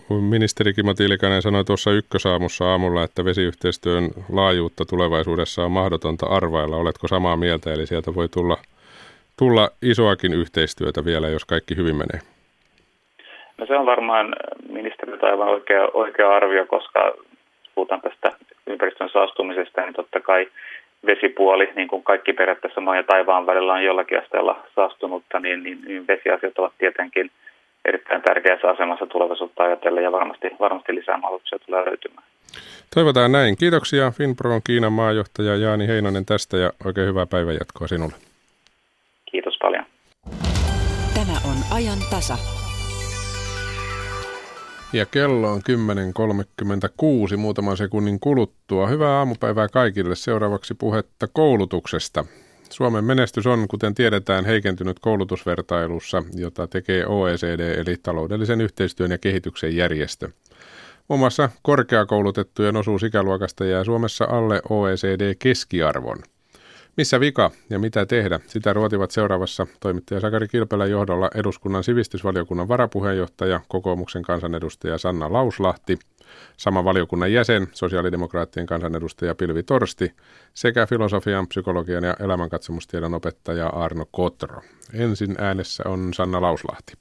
Ministeri Kimo Tiilikainen sanoi tuossa ykkösaamussa aamulla, että vesiyhteistyön laajuutta tulevaisuudessa on mahdotonta arvailla. Oletko samaa mieltä? Eli sieltä voi tulla, tulla isoakin yhteistyötä vielä, jos kaikki hyvin menee. No se on varmaan ministeriltä aivan oikea, oikea arvio, koska puhutaan tästä ympäristön saastumisesta, niin totta kai vesipuoli, niin kuin kaikki periaatteessa maan ja taivaan välillä on jollakin asteella saastunutta, niin, niin, niin vesiasiat ovat tietenkin erittäin tärkeässä asemassa tulevaisuutta ajatellen ja varmasti, varmasti lisää mahdollisuuksia tulee löytymään. Toivotaan näin. Kiitoksia Finpron Kiinan maajohtaja Jaani Heinonen tästä ja oikein hyvää päivänjatkoa sinulle. Kiitos paljon. Tämä on ajan tasa. Ja kello on 10.36 muutaman sekunnin kuluttua. Hyvää aamupäivää kaikille. Seuraavaksi puhetta koulutuksesta. Suomen menestys on, kuten tiedetään, heikentynyt koulutusvertailussa, jota tekee OECD eli taloudellisen yhteistyön ja kehityksen järjestö. Muun muassa korkeakoulutettujen osuus ikäluokasta jää Suomessa alle OECD-keskiarvon. Missä vika ja mitä tehdä? Sitä ruotivat seuraavassa toimittaja Sakari Kilpelän johdolla eduskunnan sivistysvaliokunnan varapuheenjohtaja, kokoomuksen kansanedustaja Sanna Lauslahti, sama valiokunnan jäsen, sosiaalidemokraattien kansanedustaja Pilvi Torsti sekä filosofian, psykologian ja elämänkatsomustiedon opettaja Arno Kotro. Ensin äänessä on Sanna Lauslahti.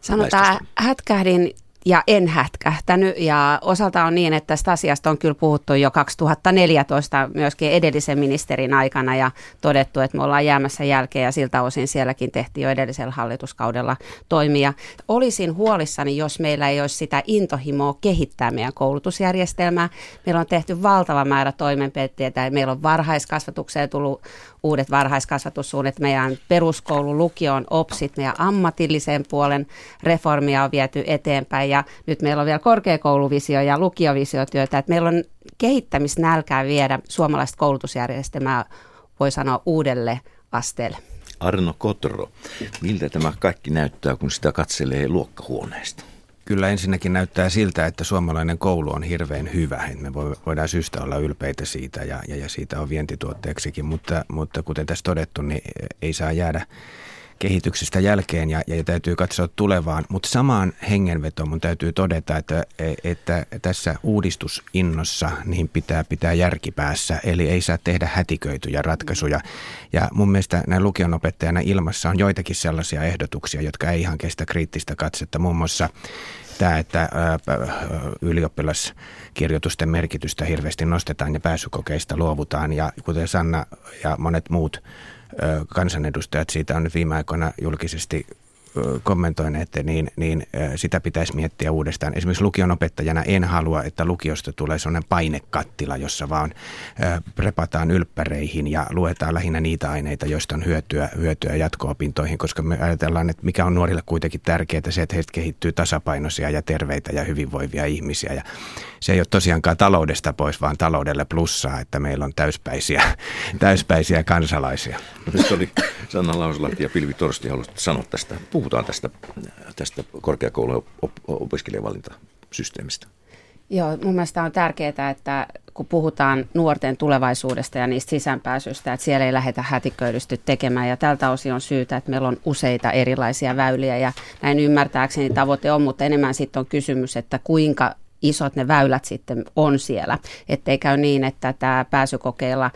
Sanotaan, hätkähdin ja en hätkähtänyt. Ja osalta on niin, että tästä asiasta on kyllä puhuttu jo 2014 myöskin edellisen ministerin aikana ja todettu, että me ollaan jäämässä jälkeen ja siltä osin sielläkin tehtiin jo edellisellä hallituskaudella toimia. Olisin huolissani, jos meillä ei olisi sitä intohimoa kehittää meidän koulutusjärjestelmää. Meillä on tehty valtava määrä toimenpiteitä. Meillä on varhaiskasvatukseen tullut uudet varhaiskasvatussuunnit, meidän peruskoulu, lukion, OPSit, meidän ammatillisen puolen reformia on viety eteenpäin ja nyt meillä on vielä korkeakouluvisio ja lukiovisiotyötä, että meillä on kehittämisnälkää viedä suomalaista koulutusjärjestelmää, voi sanoa, uudelle asteelle. Arno Kotro, miltä tämä kaikki näyttää, kun sitä katselee luokkahuoneesta? kyllä ensinnäkin näyttää siltä, että suomalainen koulu on hirveän hyvä. Me voidaan syystä olla ylpeitä siitä ja, ja, ja siitä on vientituotteeksikin, mutta, mutta kuten tässä todettu, niin ei saa jäädä kehityksestä jälkeen ja, ja täytyy katsoa tulevaan. Mutta samaan hengenvetoon mun täytyy todeta, että, että tässä uudistusinnossa niin pitää pitää järkipäässä, eli ei saa tehdä hätiköityjä ratkaisuja. Ja mun mielestä näin lukionopettajana ilmassa on joitakin sellaisia ehdotuksia, jotka ei ihan kestä kriittistä katsetta. Muun muassa tämä, että ylioppilaskirjoitusten merkitystä hirveästi nostetaan ja pääsykokeista luovutaan. Ja kuten Sanna ja monet muut kansanedustajat siitä on nyt viime aikoina julkisesti kommentoineet, niin, niin sitä pitäisi miettiä uudestaan. Esimerkiksi lukion opettajana en halua, että lukiosta tulee sellainen painekattila, jossa vaan prepataan ylppäreihin ja luetaan lähinnä niitä aineita, joista on hyötyä, hyötyä jatko-opintoihin, koska me ajatellaan, että mikä on nuorille kuitenkin tärkeää, se, että heistä kehittyy tasapainoisia ja terveitä ja hyvinvoivia ihmisiä. Ja se ei ole tosiaankaan taloudesta pois, vaan taloudelle plussaa, että meillä on täyspäisiä, täyspäisiä kansalaisia. No, nyt oli Sanna Lauslahti ja Pilvi Torsti haluaisit sanoa tästä puhutaan tästä, tästä korkeakoulun opiskelijavalintasysteemistä? Joo, mun mielestä on tärkeää, että kun puhutaan nuorten tulevaisuudesta ja niistä sisäänpääsystä, että siellä ei lähdetä hätiköidysti tekemään. Ja tältä osin on syytä, että meillä on useita erilaisia väyliä ja näin ymmärtääkseni tavoite on, mutta enemmän sitten on kysymys, että kuinka isot ne väylät sitten on siellä. Ettei käy niin, että tämä pääsykokeilla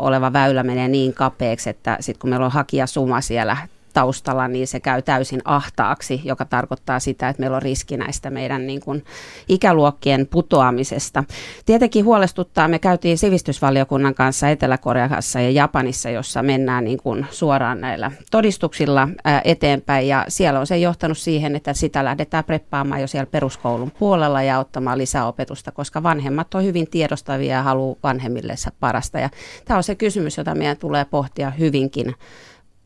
oleva väylä menee niin kapeaksi, että sitten kun meillä on hakijasuma siellä taustalla, niin se käy täysin ahtaaksi, joka tarkoittaa sitä, että meillä on riski näistä meidän niin kuin ikäluokkien putoamisesta. Tietenkin huolestuttaa, me käytiin sivistysvaliokunnan kanssa Etelä-Koreassa ja Japanissa, jossa mennään niin kuin suoraan näillä todistuksilla eteenpäin ja siellä on se johtanut siihen, että sitä lähdetään preppaamaan jo siellä peruskoulun puolella ja ottamaan lisäopetusta, koska vanhemmat on hyvin tiedostavia ja haluaa vanhemmille parasta. Ja tämä on se kysymys, jota meidän tulee pohtia hyvinkin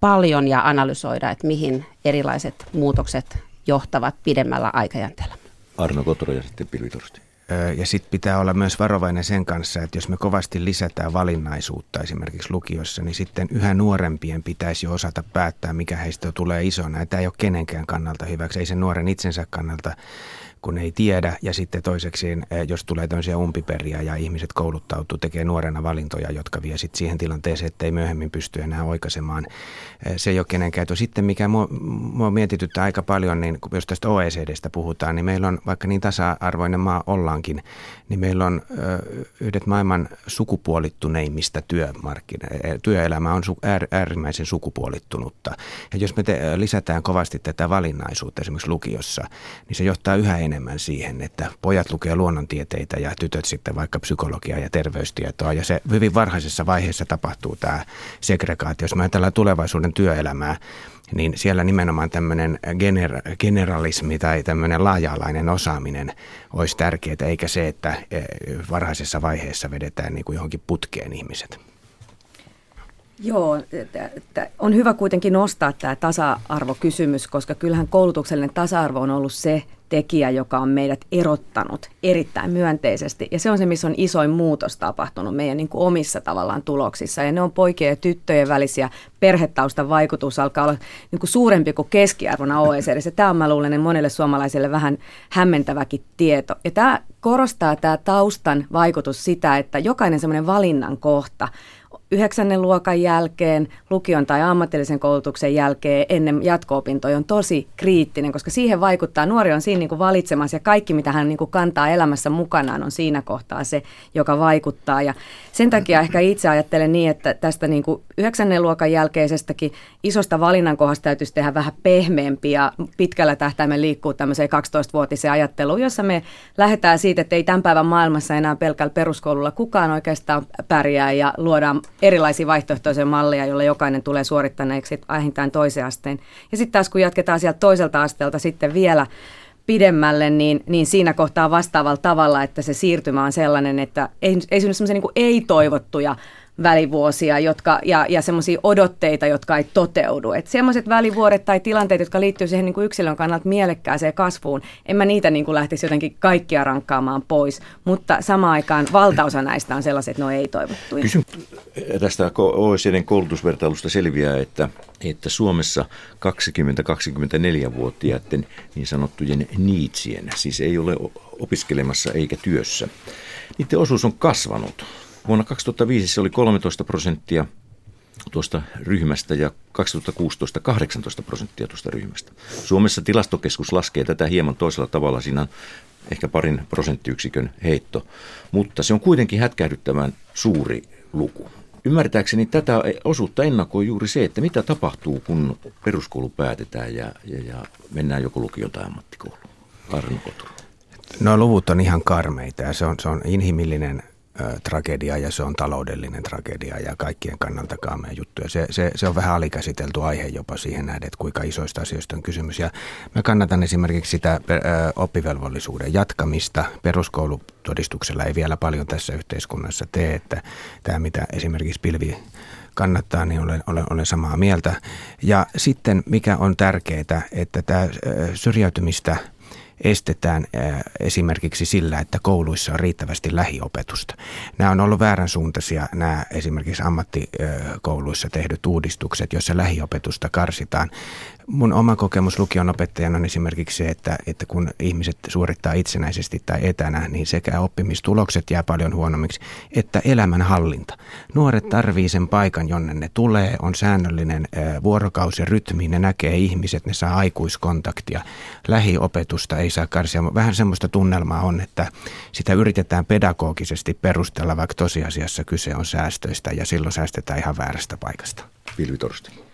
paljon ja analysoida, että mihin erilaiset muutokset johtavat pidemmällä aikajänteellä. Arno Kotro ja sitten Pilvi Torsti. Ja sitten pitää olla myös varovainen sen kanssa, että jos me kovasti lisätään valinnaisuutta esimerkiksi lukiossa, niin sitten yhä nuorempien pitäisi jo osata päättää, mikä heistä tulee isona. Tämä ei ole kenenkään kannalta hyväksi, ei sen nuoren itsensä kannalta kun ei tiedä. Ja sitten toiseksi, eh, jos tulee tämmöisiä umpiperiä ja ihmiset kouluttautuu, tekee nuorena valintoja, jotka vie sitten siihen tilanteeseen, että ei myöhemmin pysty enää oikaisemaan. Eh, se ei ole kenenkään. Sitten mikä mua, mua mietityttää aika paljon, niin jos tästä OECDstä puhutaan, niin meillä on, vaikka niin tasa-arvoinen maa ollaankin, niin meillä on yhdet maailman sukupuolittuneimmista työmarkkina- eh, työelämä on äärimmäisen sukupuolittunutta. Ja jos me te, lisätään kovasti tätä valinnaisuutta esimerkiksi lukiossa, niin se johtaa yhä enemmän siihen, että pojat lukee luonnontieteitä ja tytöt sitten vaikka psykologiaa ja terveystietoa. Ja se hyvin varhaisessa vaiheessa tapahtuu tämä segregaatio. Jos me ajatellaan tulevaisuuden työelämää, niin siellä nimenomaan tämmöinen gener- generalismi tai tämmöinen laaja-alainen osaaminen olisi tärkeää, eikä se, että e, varhaisessa vaiheessa vedetään niin kuin johonkin putkeen ihmiset. Joo, on hyvä kuitenkin nostaa tämä tasa-arvokysymys, koska kyllähän koulutuksellinen tasa-arvo on ollut se tekijä, joka on meidät erottanut erittäin myönteisesti. Ja se on se, missä on isoin muutos tapahtunut meidän niin kuin omissa tavallaan tuloksissa. Ja ne on poikien ja tyttöjen välisiä perhetaustan vaikutus alkaa olla niin kuin suurempi kuin keskiarvona OECD. Tämä on, mä luulen, monelle suomalaiselle vähän hämmentäväkin tieto. Ja tämä korostaa tämä taustan vaikutus sitä, että jokainen semmoinen valinnan kohta yhdeksännen luokan jälkeen, lukion tai ammatillisen koulutuksen jälkeen ennen jatko-opintoja on tosi kriittinen, koska siihen vaikuttaa, nuori on siinä niin kuin valitsemassa ja kaikki mitä hän niin kuin kantaa elämässä mukanaan on siinä kohtaa se, joka vaikuttaa. Ja sen takia ehkä itse ajattelen niin, että tästä niin kuin yhdeksännen luokan jälkeisestäkin isosta valinnan kohdasta täytyisi tehdä vähän pehmeämpi ja pitkällä tähtäimellä liikkuu tämmöiseen 12-vuotiseen ajatteluun, jossa me lähdetään siitä, että ei tämän päivän maailmassa enää pelkällä peruskoululla kukaan oikeastaan pärjää ja luodaan erilaisia vaihtoehtoisia malleja, joilla jokainen tulee suorittaneeksi vähintään toisen asteen. Ja sitten taas kun jatketaan sieltä toiselta asteelta sitten vielä pidemmälle, niin, niin siinä kohtaa vastaavalla tavalla, että se siirtymä on sellainen, että ei, ei synny sellaisia niin ei-toivottuja välivuosia jotka, ja, ja semmoisia odotteita, jotka ei toteudu. Että semmoiset välivuodet tai tilanteet, jotka liittyy siihen niin kuin yksilön kannalta mielekkääseen kasvuun, en mä niitä niin kuin lähtisi jotenkin kaikkia rankkaamaan pois, mutta samaan aikaan valtaosa näistä on sellaiset, että ne ei toivottuja. Kysyn tästä OECDn koulutusvertailusta selviää, että, että Suomessa 20-24-vuotiaiden niin sanottujen niitsien, siis ei ole opiskelemassa eikä työssä, niiden osuus on kasvanut. Vuonna 2005 se oli 13 prosenttia tuosta ryhmästä ja 2016 18 prosenttia tuosta ryhmästä. Suomessa tilastokeskus laskee tätä hieman toisella tavalla. Siinä on ehkä parin prosenttiyksikön heitto, mutta se on kuitenkin hätkähdyttävän suuri luku. Ymmärtääkseni tätä osuutta ennakoi juuri se, että mitä tapahtuu, kun peruskoulu päätetään ja, ja, ja mennään joko lukioon tai ammattikouluun. Arno Koturu. No luvut on ihan karmeita ja se on, se on inhimillinen tragedia ja se on taloudellinen tragedia ja kaikkien kannalta kaamea juttu. Ja se, se, se on vähän alikäsitelty aihe jopa siihen nähden, että kuinka isoista asioista on kysymys. Ja mä kannatan esimerkiksi sitä oppivelvollisuuden jatkamista. Peruskoulutodistuksella ei vielä paljon tässä yhteiskunnassa tee, että tämä mitä esimerkiksi pilvi kannattaa, niin olen, olen, olen samaa mieltä. Ja sitten mikä on tärkeää, että tämä syrjäytymistä – estetään esimerkiksi sillä, että kouluissa on riittävästi lähiopetusta. Nämä on ollut väärän suuntaisia nämä esimerkiksi ammattikouluissa tehdyt uudistukset, joissa lähiopetusta karsitaan mun oma kokemus lukion opettajana on esimerkiksi se, että, että kun ihmiset suorittaa itsenäisesti tai etänä, niin sekä oppimistulokset jää paljon huonommiksi, että elämänhallinta. Nuoret tarvii sen paikan, jonne ne tulee, on säännöllinen vuorokausi, rytmi, ne näkee ihmiset, ne saa aikuiskontaktia. Lähiopetusta ei saa karsia. Vähän semmoista tunnelmaa on, että sitä yritetään pedagogisesti perustella, vaikka tosiasiassa kyse on säästöistä ja silloin säästetään ihan väärästä paikasta. Pilvi Torsti.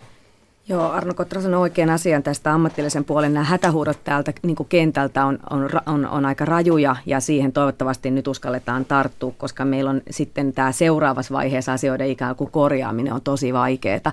Joo, Arno Kotra sanoi oikein asian tästä ammatillisen puolen. Nämä hätähuudot täältä niin kuin kentältä on, on, on, on aika rajuja ja siihen toivottavasti nyt uskalletaan tarttua, koska meillä on sitten tämä seuraavassa vaiheessa asioiden ikään kuin korjaaminen on tosi vaikeaa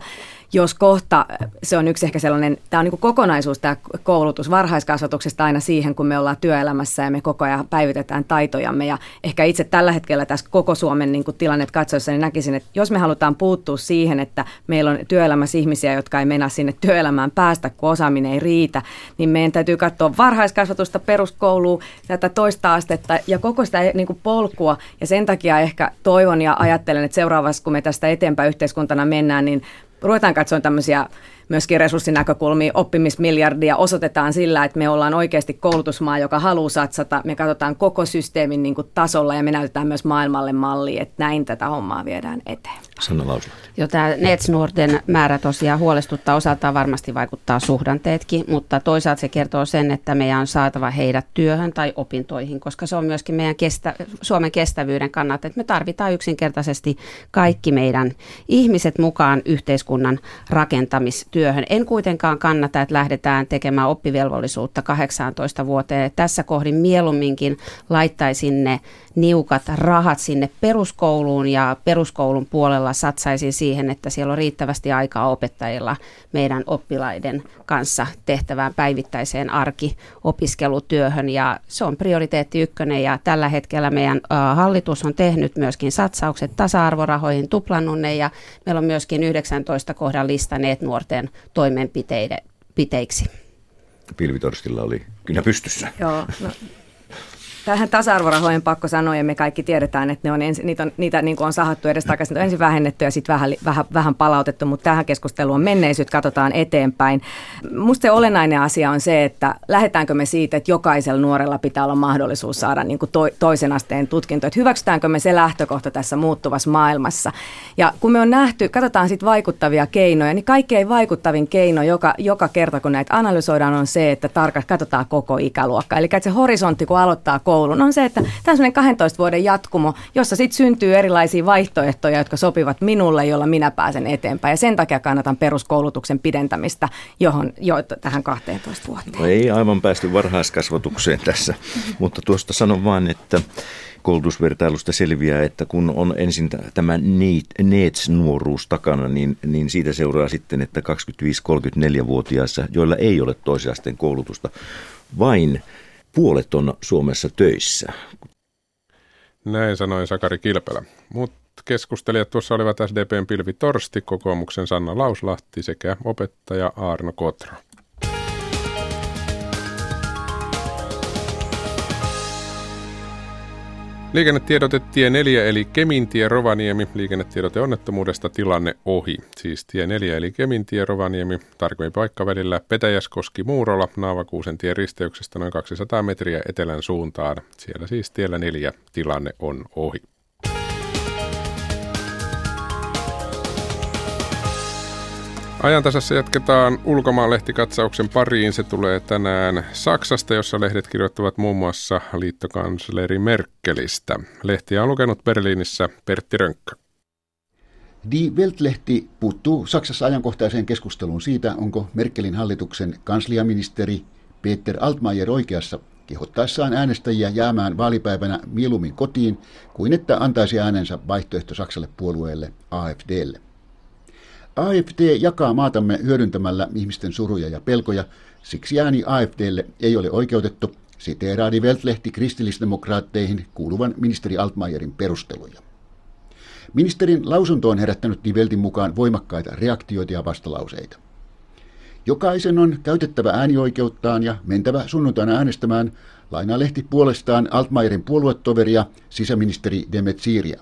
jos kohta, se on yksi ehkä sellainen, tämä on niin kokonaisuus tämä koulutus varhaiskasvatuksesta aina siihen, kun me ollaan työelämässä ja me koko ajan päivitetään taitojamme ja ehkä itse tällä hetkellä tässä koko Suomen niin kuin tilannet katsoessa, niin näkisin, että jos me halutaan puuttua siihen, että meillä on työelämässä ihmisiä, jotka ei mennä sinne työelämään päästä, kun osaaminen ei riitä, niin meidän täytyy katsoa varhaiskasvatusta, peruskoulua, tätä toista astetta ja koko sitä niin kuin polkua. Ja sen takia ehkä toivon ja ajattelen, että seuraavassa, kun me tästä eteenpäin yhteiskuntana mennään, niin ruvetaan katsomaan tämmöisiä myöskin resurssinäkökulmia, oppimismiljardia osoitetaan sillä, että me ollaan oikeasti koulutusmaa, joka haluaa satsata. Me katsotaan koko systeemin niin kuin tasolla ja me näytetään myös maailmalle malli, että näin tätä hommaa viedään eteen. Sanna Lauslahti. Jo tämä Netsnuorten määrä tosiaan huolestuttaa osaltaan varmasti vaikuttaa suhdanteetkin, mutta toisaalta se kertoo sen, että meidän on saatava heidät työhön tai opintoihin, koska se on myöskin meidän kestä, Suomen kestävyyden kannalta, että me tarvitaan yksinkertaisesti kaikki meidän ihmiset mukaan yhteiskunnan rakentamistyöhön työhön. En kuitenkaan kannata, että lähdetään tekemään oppivelvollisuutta 18 vuoteen. Tässä kohdin mieluumminkin laittaisin ne niukat rahat sinne peruskouluun ja peruskoulun puolella satsaisin siihen, että siellä on riittävästi aikaa opettajilla meidän oppilaiden kanssa tehtävään päivittäiseen arkiopiskelutyöhön ja se on prioriteetti ykkönen ja tällä hetkellä meidän hallitus on tehnyt myöskin satsaukset tasa-arvorahoihin tuplannut ne ja meillä on myöskin 19 kohdan listaneet nuorten toimenpiteiksi. Pilvitorstilla oli kynä pystyssä. Joo, no, Tähän tasa-arvorahojen pakko sanoa, ja me kaikki tiedetään, että ne on ensi, niitä, on, niitä niin on sahattu edes takaisin, ensin vähennetty ja sitten vähän, vähän, vähän palautettu, mutta tähän keskusteluun on menneisyyt, katsotaan eteenpäin. Musta se olennainen asia on se, että lähdetäänkö me siitä, että jokaisella nuorella pitää olla mahdollisuus saada niin kuin to, toisen asteen tutkinto, että hyväksytäänkö me se lähtökohta tässä muuttuvassa maailmassa. Ja kun me on nähty, katsotaan sitten vaikuttavia keinoja, niin kaikkein vaikuttavin keino joka, joka kerta, kun näitä analysoidaan, on se, että tarkasti katsotaan koko ikäluokka. Eli että se horisontti, kun aloittaa koulun, on se, että tämä on 12 vuoden jatkumo, jossa sitten syntyy erilaisia vaihtoehtoja, jotka sopivat minulle, jolla minä pääsen eteenpäin. Ja sen takia kannatan peruskoulutuksen pidentämistä johon, jo tähän 12 vuoteen. No ei aivan päästy varhaiskasvatukseen tässä, <laughs> mutta tuosta sanon vain, että koulutusvertailusta selviää, että kun on ensin tämä NEETS-nuoruus takana, niin, niin siitä seuraa sitten, että 25-34-vuotiaissa, joilla ei ole toisen asteen koulutusta, vain puolet on Suomessa töissä. Näin sanoi Sakari Kilpelä. Mutta keskustelijat tuossa olivat SDPn Pilvi Torsti, kokoomuksen Sanna Lauslahti sekä opettaja Aarno Kotro. Liikennetiedote tie 4 eli Kemintie Rovaniemi. Liikennetiedote onnettomuudesta tilanne ohi. Siis tie 4 eli Kemintie Rovaniemi. Tarkemmin paikka välillä Petäjäskoski Muurola Naavakuusen tien risteyksestä noin 200 metriä etelän suuntaan. Siellä siis tiellä 4 tilanne on ohi. Ajantasassa jatketaan ulkomaanlehtikatsauksen pariin. Se tulee tänään Saksasta, jossa lehdet kirjoittavat muun muassa liittokansleri Merkelistä. Lehtiä on lukenut Berliinissä Pertti Rönkkö. Die Welt-lehti puuttuu Saksassa ajankohtaiseen keskusteluun siitä, onko Merkelin hallituksen kansliaministeri Peter Altmaier oikeassa kehottaessaan äänestäjiä jäämään vaalipäivänä mieluummin kotiin kuin että antaisi äänensä vaihtoehto Saksalle puolueelle AFDlle. AFD jakaa maatamme hyödyntämällä ihmisten suruja ja pelkoja, siksi ääni AFDlle ei ole oikeutettu, siteeraa Die Welt-lehti kristillisdemokraatteihin kuuluvan ministeri Altmaierin perusteluja. Ministerin lausunto on herättänyt Die Weltin mukaan voimakkaita reaktioita ja vastalauseita. Jokaisen on käytettävä äänioikeuttaan ja mentävä sunnuntaina äänestämään, lainaa lehti puolestaan Altmaierin puoluetoveria sisäministeri Demet Siiria.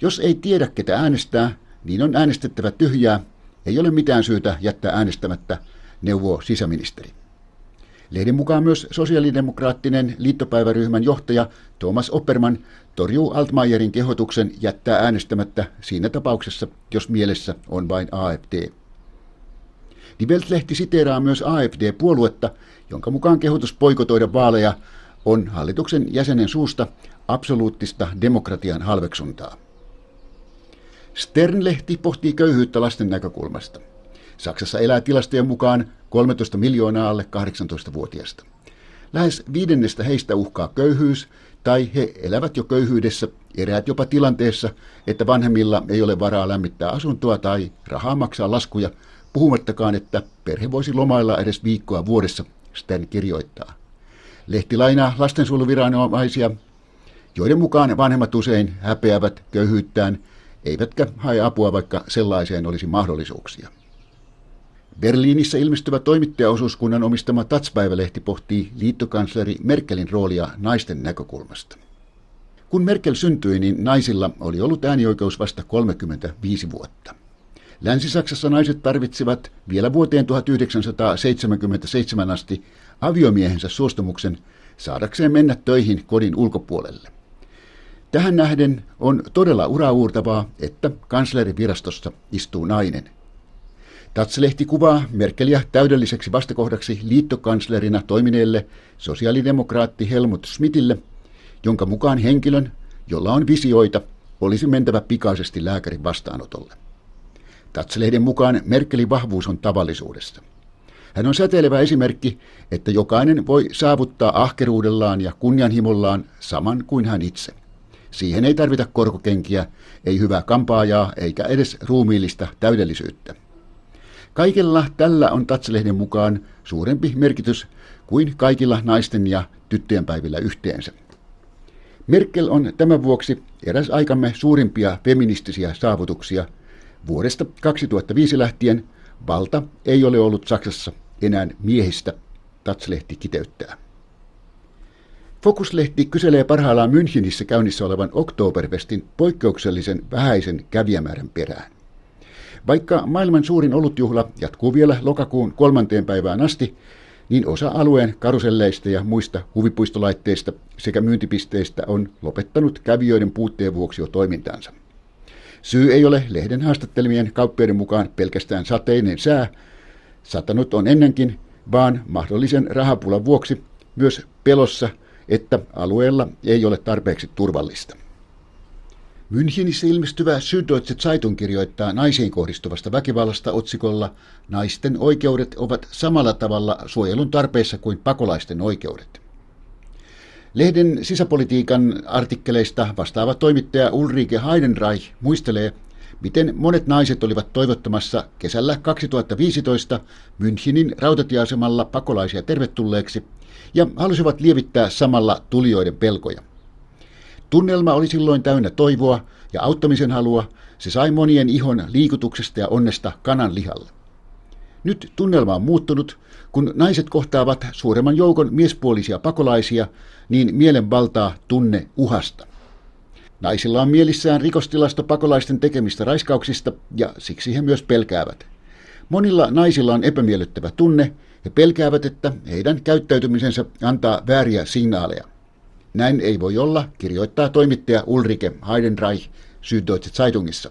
Jos ei tiedä, ketä äänestää, niin on äänestettävä tyhjää, ei ole mitään syytä jättää äänestämättä, neuvoo sisäministeri. Lehden mukaan myös sosiaalidemokraattinen liittopäiväryhmän johtaja Thomas Opperman torjuu Altmaierin kehotuksen jättää äänestämättä siinä tapauksessa, jos mielessä on vain AFD. Die Welt-lehti siteeraa myös AFD-puoluetta, jonka mukaan kehotus poikotoida vaaleja on hallituksen jäsenen suusta absoluuttista demokratian halveksuntaa. Stern-lehti pohtii köyhyyttä lasten näkökulmasta. Saksassa elää tilastojen mukaan 13 miljoonaa alle 18-vuotiaista. Lähes viidennestä heistä uhkaa köyhyys, tai he elävät jo köyhyydessä, eräät jopa tilanteessa, että vanhemmilla ei ole varaa lämmittää asuntoa tai rahaa maksaa laskuja, puhumattakaan, että perhe voisi lomailla edes viikkoa vuodessa, Stern kirjoittaa. Lehti lainaa lastensuojeluviranomaisia, joiden mukaan vanhemmat usein häpeävät köyhyyttään eivätkä hae apua, vaikka sellaiseen olisi mahdollisuuksia. Berliinissä ilmestyvä toimittajaosuuskunnan omistama Tatspäivälehti pohtii liittokansleri Merkelin roolia naisten näkökulmasta. Kun Merkel syntyi, niin naisilla oli ollut äänioikeus vasta 35 vuotta. Länsi-Saksassa naiset tarvitsivat vielä vuoteen 1977 asti aviomiehensä suostumuksen saadakseen mennä töihin kodin ulkopuolelle. Tähän nähden on todella urauurtavaa, että kanslerivirastossa istuu nainen. Tatslehti kuvaa Merkeliä täydelliseksi vastakohdaksi liittokanslerina toimineelle sosiaalidemokraatti Helmut Schmidtille, jonka mukaan henkilön, jolla on visioita, olisi mentävä pikaisesti lääkärin vastaanotolle. Tatslehden mukaan Merkelin vahvuus on tavallisuudessa. Hän on säteilevä esimerkki, että jokainen voi saavuttaa ahkeruudellaan ja kunnianhimollaan saman kuin hän itse. Siihen ei tarvita korkokenkiä, ei hyvää kampaajaa eikä edes ruumiillista täydellisyyttä. Kaikella tällä on Tatselehden mukaan suurempi merkitys kuin kaikilla naisten ja tyttöjen päivillä yhteensä. Merkel on tämän vuoksi eräs aikamme suurimpia feministisiä saavutuksia. Vuodesta 2005 lähtien valta ei ole ollut Saksassa enää miehistä, Tatslehti kiteyttää. Fokuslehti kyselee parhaillaan Münchenissä käynnissä olevan Oktoberfestin poikkeuksellisen vähäisen kävijämäärän perään. Vaikka maailman suurin olutjuhla jatkuu vielä lokakuun kolmanteen päivään asti, niin osa alueen karuselleista ja muista huvipuistolaitteista sekä myyntipisteistä on lopettanut kävijöiden puutteen vuoksi jo toimintansa. Syy ei ole lehden haastattelemien kauppiaiden mukaan pelkästään sateinen sää, satanut on ennenkin, vaan mahdollisen rahapulan vuoksi myös pelossa että alueella ei ole tarpeeksi turvallista. Münchenissä ilmestyvä Süddeutsche Zeitung kirjoittaa naisiin kohdistuvasta väkivallasta otsikolla Naisten oikeudet ovat samalla tavalla suojelun tarpeessa kuin pakolaisten oikeudet. Lehden sisäpolitiikan artikkeleista vastaava toimittaja Ulrike Heidenreich muistelee, miten monet naiset olivat toivottamassa kesällä 2015 Münchenin rautatieasemalla pakolaisia tervetulleeksi ja halusivat lievittää samalla tulijoiden pelkoja. Tunnelma oli silloin täynnä toivoa ja auttamisen halua. Se sai monien ihon liikutuksesta ja onnesta kanan lihalla. Nyt tunnelma on muuttunut, kun naiset kohtaavat suuremman joukon miespuolisia pakolaisia, niin mielen valtaa tunne uhasta. Naisilla on mielissään rikostilasto pakolaisten tekemistä raiskauksista ja siksi he myös pelkäävät. Monilla naisilla on epämiellyttävä tunne, he pelkäävät, että heidän käyttäytymisensä antaa vääriä signaaleja. Näin ei voi olla, kirjoittaa toimittaja Ulrike Heidenreich Süddeutsche Zeitungissa.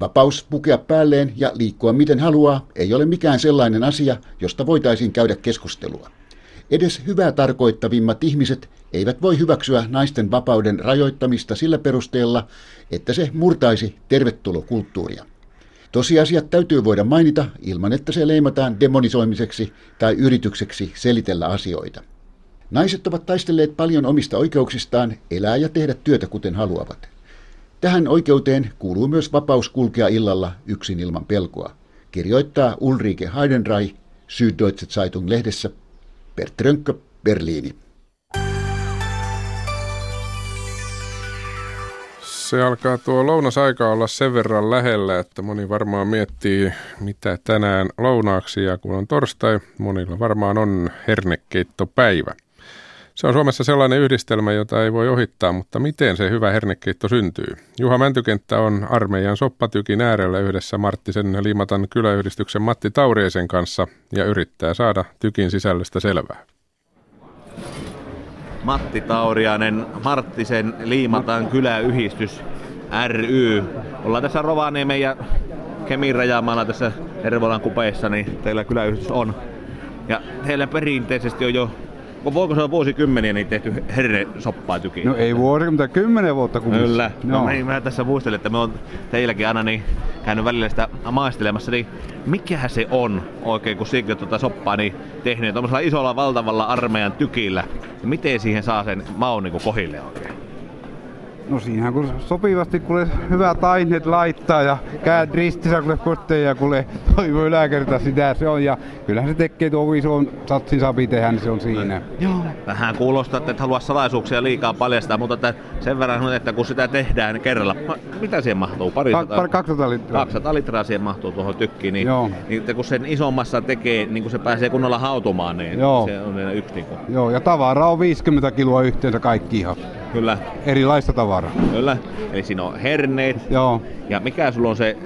Vapaus pukea päälleen ja liikkua miten haluaa ei ole mikään sellainen asia, josta voitaisiin käydä keskustelua. Edes hyvää tarkoittavimmat ihmiset eivät voi hyväksyä naisten vapauden rajoittamista sillä perusteella, että se murtaisi tervetulokulttuuria. Tosiasiat täytyy voida mainita ilman, että se leimataan demonisoimiseksi tai yritykseksi selitellä asioita. Naiset ovat taistelleet paljon omista oikeuksistaan elää ja tehdä työtä kuten haluavat. Tähän oikeuteen kuuluu myös vapaus kulkea illalla yksin ilman pelkoa, kirjoittaa Ulrike Heidenreich Süddeutsche Zeitung lehdessä Bert Rönkkö, Berliini. Se alkaa tuo lounasaika olla sen verran lähellä, että moni varmaan miettii, mitä tänään lounaaksi ja kun on torstai, monilla varmaan on hernekeittopäivä. Se on Suomessa sellainen yhdistelmä, jota ei voi ohittaa, mutta miten se hyvä hernekeitto syntyy? Juha Mäntykenttä on armeijan soppatykin äärellä yhdessä Marttisen Liimatan kyläyhdistyksen Matti Tauriesen kanssa ja yrittää saada tykin sisällöstä selvää. Matti Taurianen, Marttisen Liimatan kyläyhdistys ry. Ollaan tässä Rovaniemen ja Kemin rajaamalla tässä Hervolan kupeessa, niin teillä kyläyhdistys on. Ja teillä perinteisesti on jo voiko se olla vuosikymmeniä niin tehty hernesoppaa tykiin? No ei vuosi, mutta kymmenen vuotta kumminkin. Kyllä. No, no mä, mä, tässä muistelin, että me on teilläkin aina niin käynyt välillä sitä maistelemassa, niin mikähän se on oikein, kun siikin tuota soppaa niin tehnyt tuollaisella isolla valtavalla armeijan tykillä. Miten siihen saa sen maun niin kohille oikein? No siinähän kun sopivasti kuule hyvät aineet laittaa ja käät ristissä kuule koteen ja kuule toivo yläkerta sitä se on ja kyllähän se tekee tuo ison satsin sapi tehdä, niin se on siinä. Joo. Vähän kuulostaa, että et halua salaisuuksia liikaa paljastaa, mutta että sen verran, että kun sitä tehdään kerralla, mitä siihen mahtuu? Pari Ka- 200 litraa. 200 litraa siihen mahtuu tuohon tykkiin, niin, Joo. niin kun sen isommassa tekee, niin kun se pääsee kunnolla hautumaan, niin Joo. se on yksi niin kuin. Joo, ja tavara on 50 kiloa yhteensä kaikki ihan. Kyllä. Erilaista tavaraa. Kyllä. Eli siinä on herneet. Joo. Ja mikä sulla on se,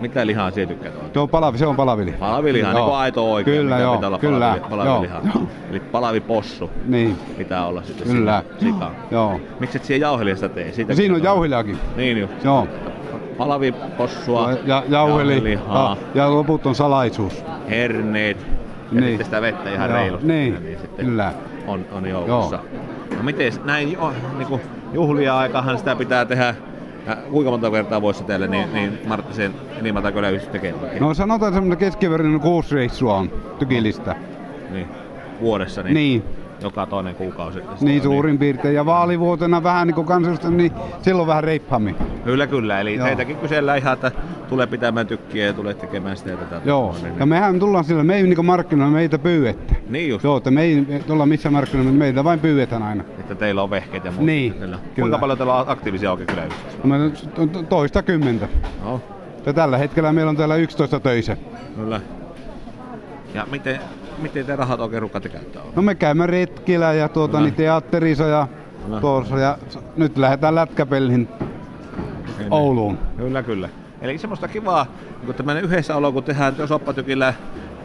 mitä lihaa sinä tykkäät Se on palavi, se on palaviliha. Palaviliha, niin kuin aito oikein. Kyllä, joo. Pitää olla kyllä. Palaviliha. Joo. Eli palavipossu. Niin. Pitää olla sitten Kyllä. Sika. Joo. Miksi et siihen jauheliasta tee? Siitä no, siinä on jauheliakin. Niin jo. Joo. Palavipossua, ja, ja jauhelihaa. Ja, ja loput on salaisuus. Herneet. Ja niin. sitten sitä vettä ihan Joo. reilusti. Niin, niin sitten kyllä. On, on joukossa. Joo. No miten näin jo, niin kuin juhlia aikahan sitä pitää tehdä ja kuinka monta kertaa vuodessa teille niin, niin Marttisen nimeltä kyllä yhdessä tekee? No sanotaan semmoinen keskivertainen kuusi reissua on tykillistä. Niin, vuodessa niin, Niin. Joka toinen kuukausi. Niin suurin piirtein. Ja vaalivuotena vähän niin kuin niin silloin vähän reippaammin. Kyllä, kyllä. Eli Joo. teitäkin kysellään ihan, että tulee pitämään tykkiä ja tulee tekemään sitä ja tätä. Joo, Niin, ja mehän tullaan sillä, me ei niin markkinoilla meitä pyydettä. Niin just. Joo, että me ei tulla missään markkinoilla, meitä vain pyydetään aina. Että teillä on vehkeet ja muuta. Niin, Kyllä. Kuinka paljon teillä on aktiivisia oikein kyläyhdistyksiä? No, me to- to- toista kymmentä. No. Ja tällä hetkellä meillä on täällä 11 töissä. Kyllä. Ja miten, miten te rahat oikein rukkaatte käyttää? No me käymme retkillä ja tuota, Kyllä. niin teatterissa ja Kyllä. tuossa ja nyt lähdetään lätkäpeliin Ouluun. Kyllä, kyllä. Eli semmoista kivaa, kun tämmöinen yhdessä olo, kun tehdään soppatykillä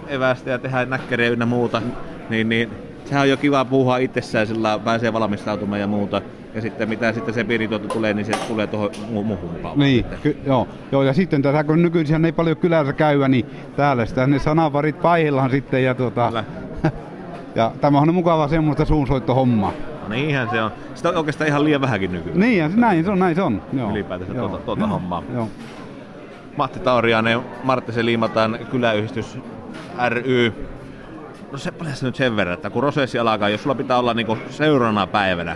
evästä ja tehdään näkkäriä ynnä muuta, niin, niin sehän on jo kiva puhua itsessään, sillä pääsee valmistautumaan ja muuta. Ja sitten mitä sitten se piirituotto tulee, niin se tulee tuohon mu- muuhun. Niin, ky- joo. joo. Ja sitten tässä kun nykyisin ei paljon kylässä käydä, niin täällä sitä ne sanavarit paihillaan sitten ja tuota... <laughs> ja tämä on mukava semmoista suunsoittohommaa. No niinhän se on. Sitä on oikeastaan ihan liian vähänkin nykyään. Niin, se- näin se on, näin se on. Joo. Ylipäätänsä Joo. tuota, tuota Joo. hommaa. Joo. Matti Taurianen, Marttisen liimataan kyläyhdistys ry. No se paljon nyt sen verran, että kun prosessi alkaa, jos sulla pitää olla niinku seuraavana päivänä,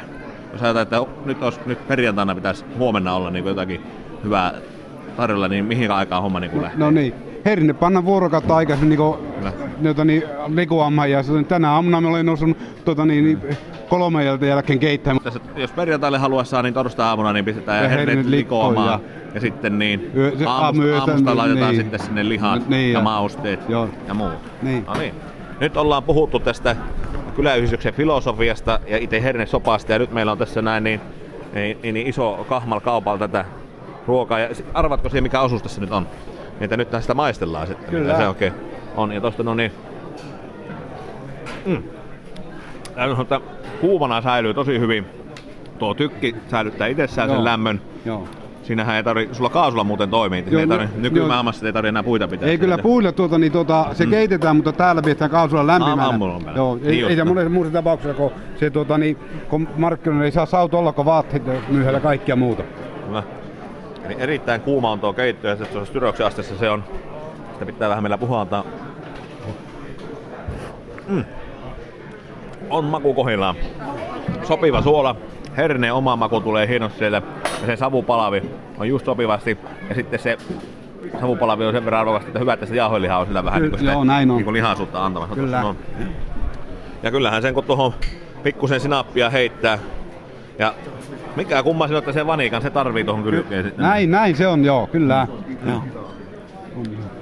jos ajatellaan, että nyt, olisi, nyt perjantaina pitäisi huomenna olla niinku jotakin hyvää tarjolla, niin mihin aikaan homma niinku lähtee? No niin. Herinne panna vuorokautta aikaisin niin jota, niin, likuammaan ja sitten tänä aamuna me olin noussut tuota, niin, niin, kolme jälkeen keittää. Tässä, jos perjantaille haluaa saa, niin torstai-aamuna niin pistetään ja hernet likoamaan. Ja, ja sitten niin Yö, se, aamusta, aamu, aamusta laitetaan niin. sitten sinne lihat Niin, ja ja- mausteet Joo. ja muut. Niin. No niin. Nyt ollaan puhuttu tästä kyläyhdistyksen filosofiasta ja itse hernesopasta ja nyt meillä on tässä näin niin, niin, niin, niin iso kahmal kaupalla tätä ruokaa. Ja arvatko siihen mikä osuus tässä nyt on? Että nyt sitä maistellaan sitten. Kyllä. Mitä se oikein on. Ja tosta no niin. Mm. Täytyy sanoa, että kuumana säilyy tosi hyvin. Tuo tykki säilyttää itsessään Joo. sen lämmön. Joo. Siinähän ei tarvi, sulla kaasulla muuten toimii. Joo, ei tarvi, no- nykymaailmassa ei tarvitse enää puita pitää. Ei kyllä puille tuota, niin tuota, se Mm. keitetään, mutta täällä pidetään kaasulla lämpimänä. Aamulla. Joo, ei, just. ei se monessa muussa tapauksessa, kun se tuota, niin, kun markkinoilla ei saa sauta olla, kun vaatteita myyhällä kaikkia muuta. Kyllä. Eli erittäin kuuma on tuo keitto ja se on styroksen asteessa se on. Sitä pitää vähän meillä puhaltaa. Mm. On maku kohillaan. Sopiva suola. Herneen oma maku tulee hienosti sieltä. Ja se savupalavi on just sopivasti. Ja sitten se savupalavi on sen verran arvokasta, että hyvä, että se jauheliha on sillä vähän Kyllä, niin kuin sitä, joo, näin on. Niin kuin lihaisuutta antamassa. Kyllä. noin. Ja kyllähän sen kun tuohon pikkusen sinappia heittää. Ja mikä kumma sinä, että se vanikan se tarvii tuohon kylkeen sitten. Näin, näin se on, joo, kyllä. Joo.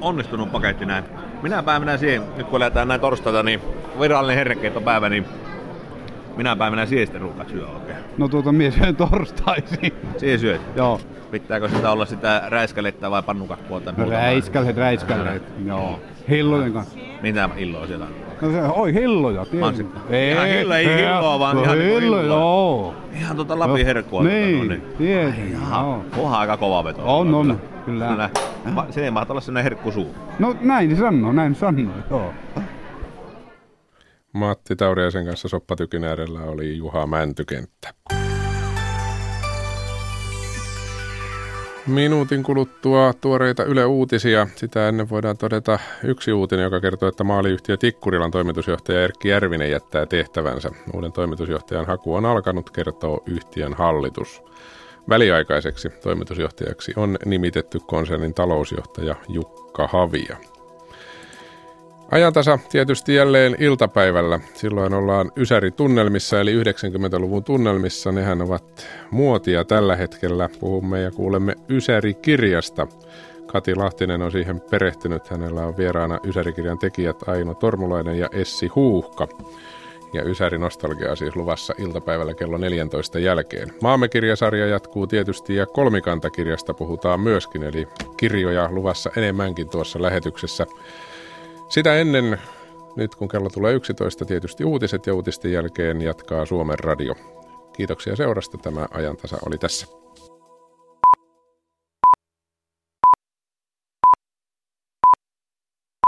Onnistunut paketti näin. Minä päivänä siihen, nyt kun eletään näin torstaita, niin virallinen hernekeittopäivä, niin minä päivänä siihen sitten ruukat syö oikein. No tuota, mies syön torstaisin. Siihen syöt? Joo. Pitääkö sitä olla sitä räiskälettä vai pannukakkua tai No muuta? räiskälhet, räiskälhet. Joo. Hillojen kanssa. Mitä illoa siellä on? No se, oi hilloja, tiedän. Mansikka. Ihan hillo, ei hilloa, vaan no, ihan niinku hillo, hilloa. joo. Ihan tuota Lapin herkkua. Niin, tuota, no tiedän. Joo. Onhan aika kova veto. On, on, kyllä. Kyllä. Va- Sinne mahtaa olla sellainen herkkusuu. No näin se sanoo, näin sanoo, joo. Matti Tauriaisen kanssa soppatykin äärellä oli Juha Mäntykenttä. Minuutin kuluttua tuoreita Yle Uutisia. Sitä ennen voidaan todeta yksi uutinen, joka kertoo, että maaliyhtiö Tikkurilan toimitusjohtaja Erkki Järvinen jättää tehtävänsä. Uuden toimitusjohtajan haku on alkanut, kertoo yhtiön hallitus. Väliaikaiseksi toimitusjohtajaksi on nimitetty konsernin talousjohtaja Jukka Havia. Ajantasa tietysti jälleen iltapäivällä. Silloin ollaan Ysäri-tunnelmissa, eli 90-luvun tunnelmissa. Nehän ovat muotia tällä hetkellä. Puhumme ja kuulemme Ysäri-kirjasta. Kati Lahtinen on siihen perehtynyt. Hänellä on vieraana Ysäri-kirjan tekijät Aino Tormulainen ja Essi Huuhka. Ja Ysäri Nostalgia siis luvassa iltapäivällä kello 14 jälkeen. Maamme kirjasarja jatkuu tietysti ja kolmikantakirjasta puhutaan myöskin, eli kirjoja luvassa enemmänkin tuossa lähetyksessä. Sitä ennen, nyt kun kello tulee 11, tietysti uutiset ja uutisten jälkeen jatkaa Suomen radio. Kiitoksia seurasta. Tämä ajantasa oli tässä.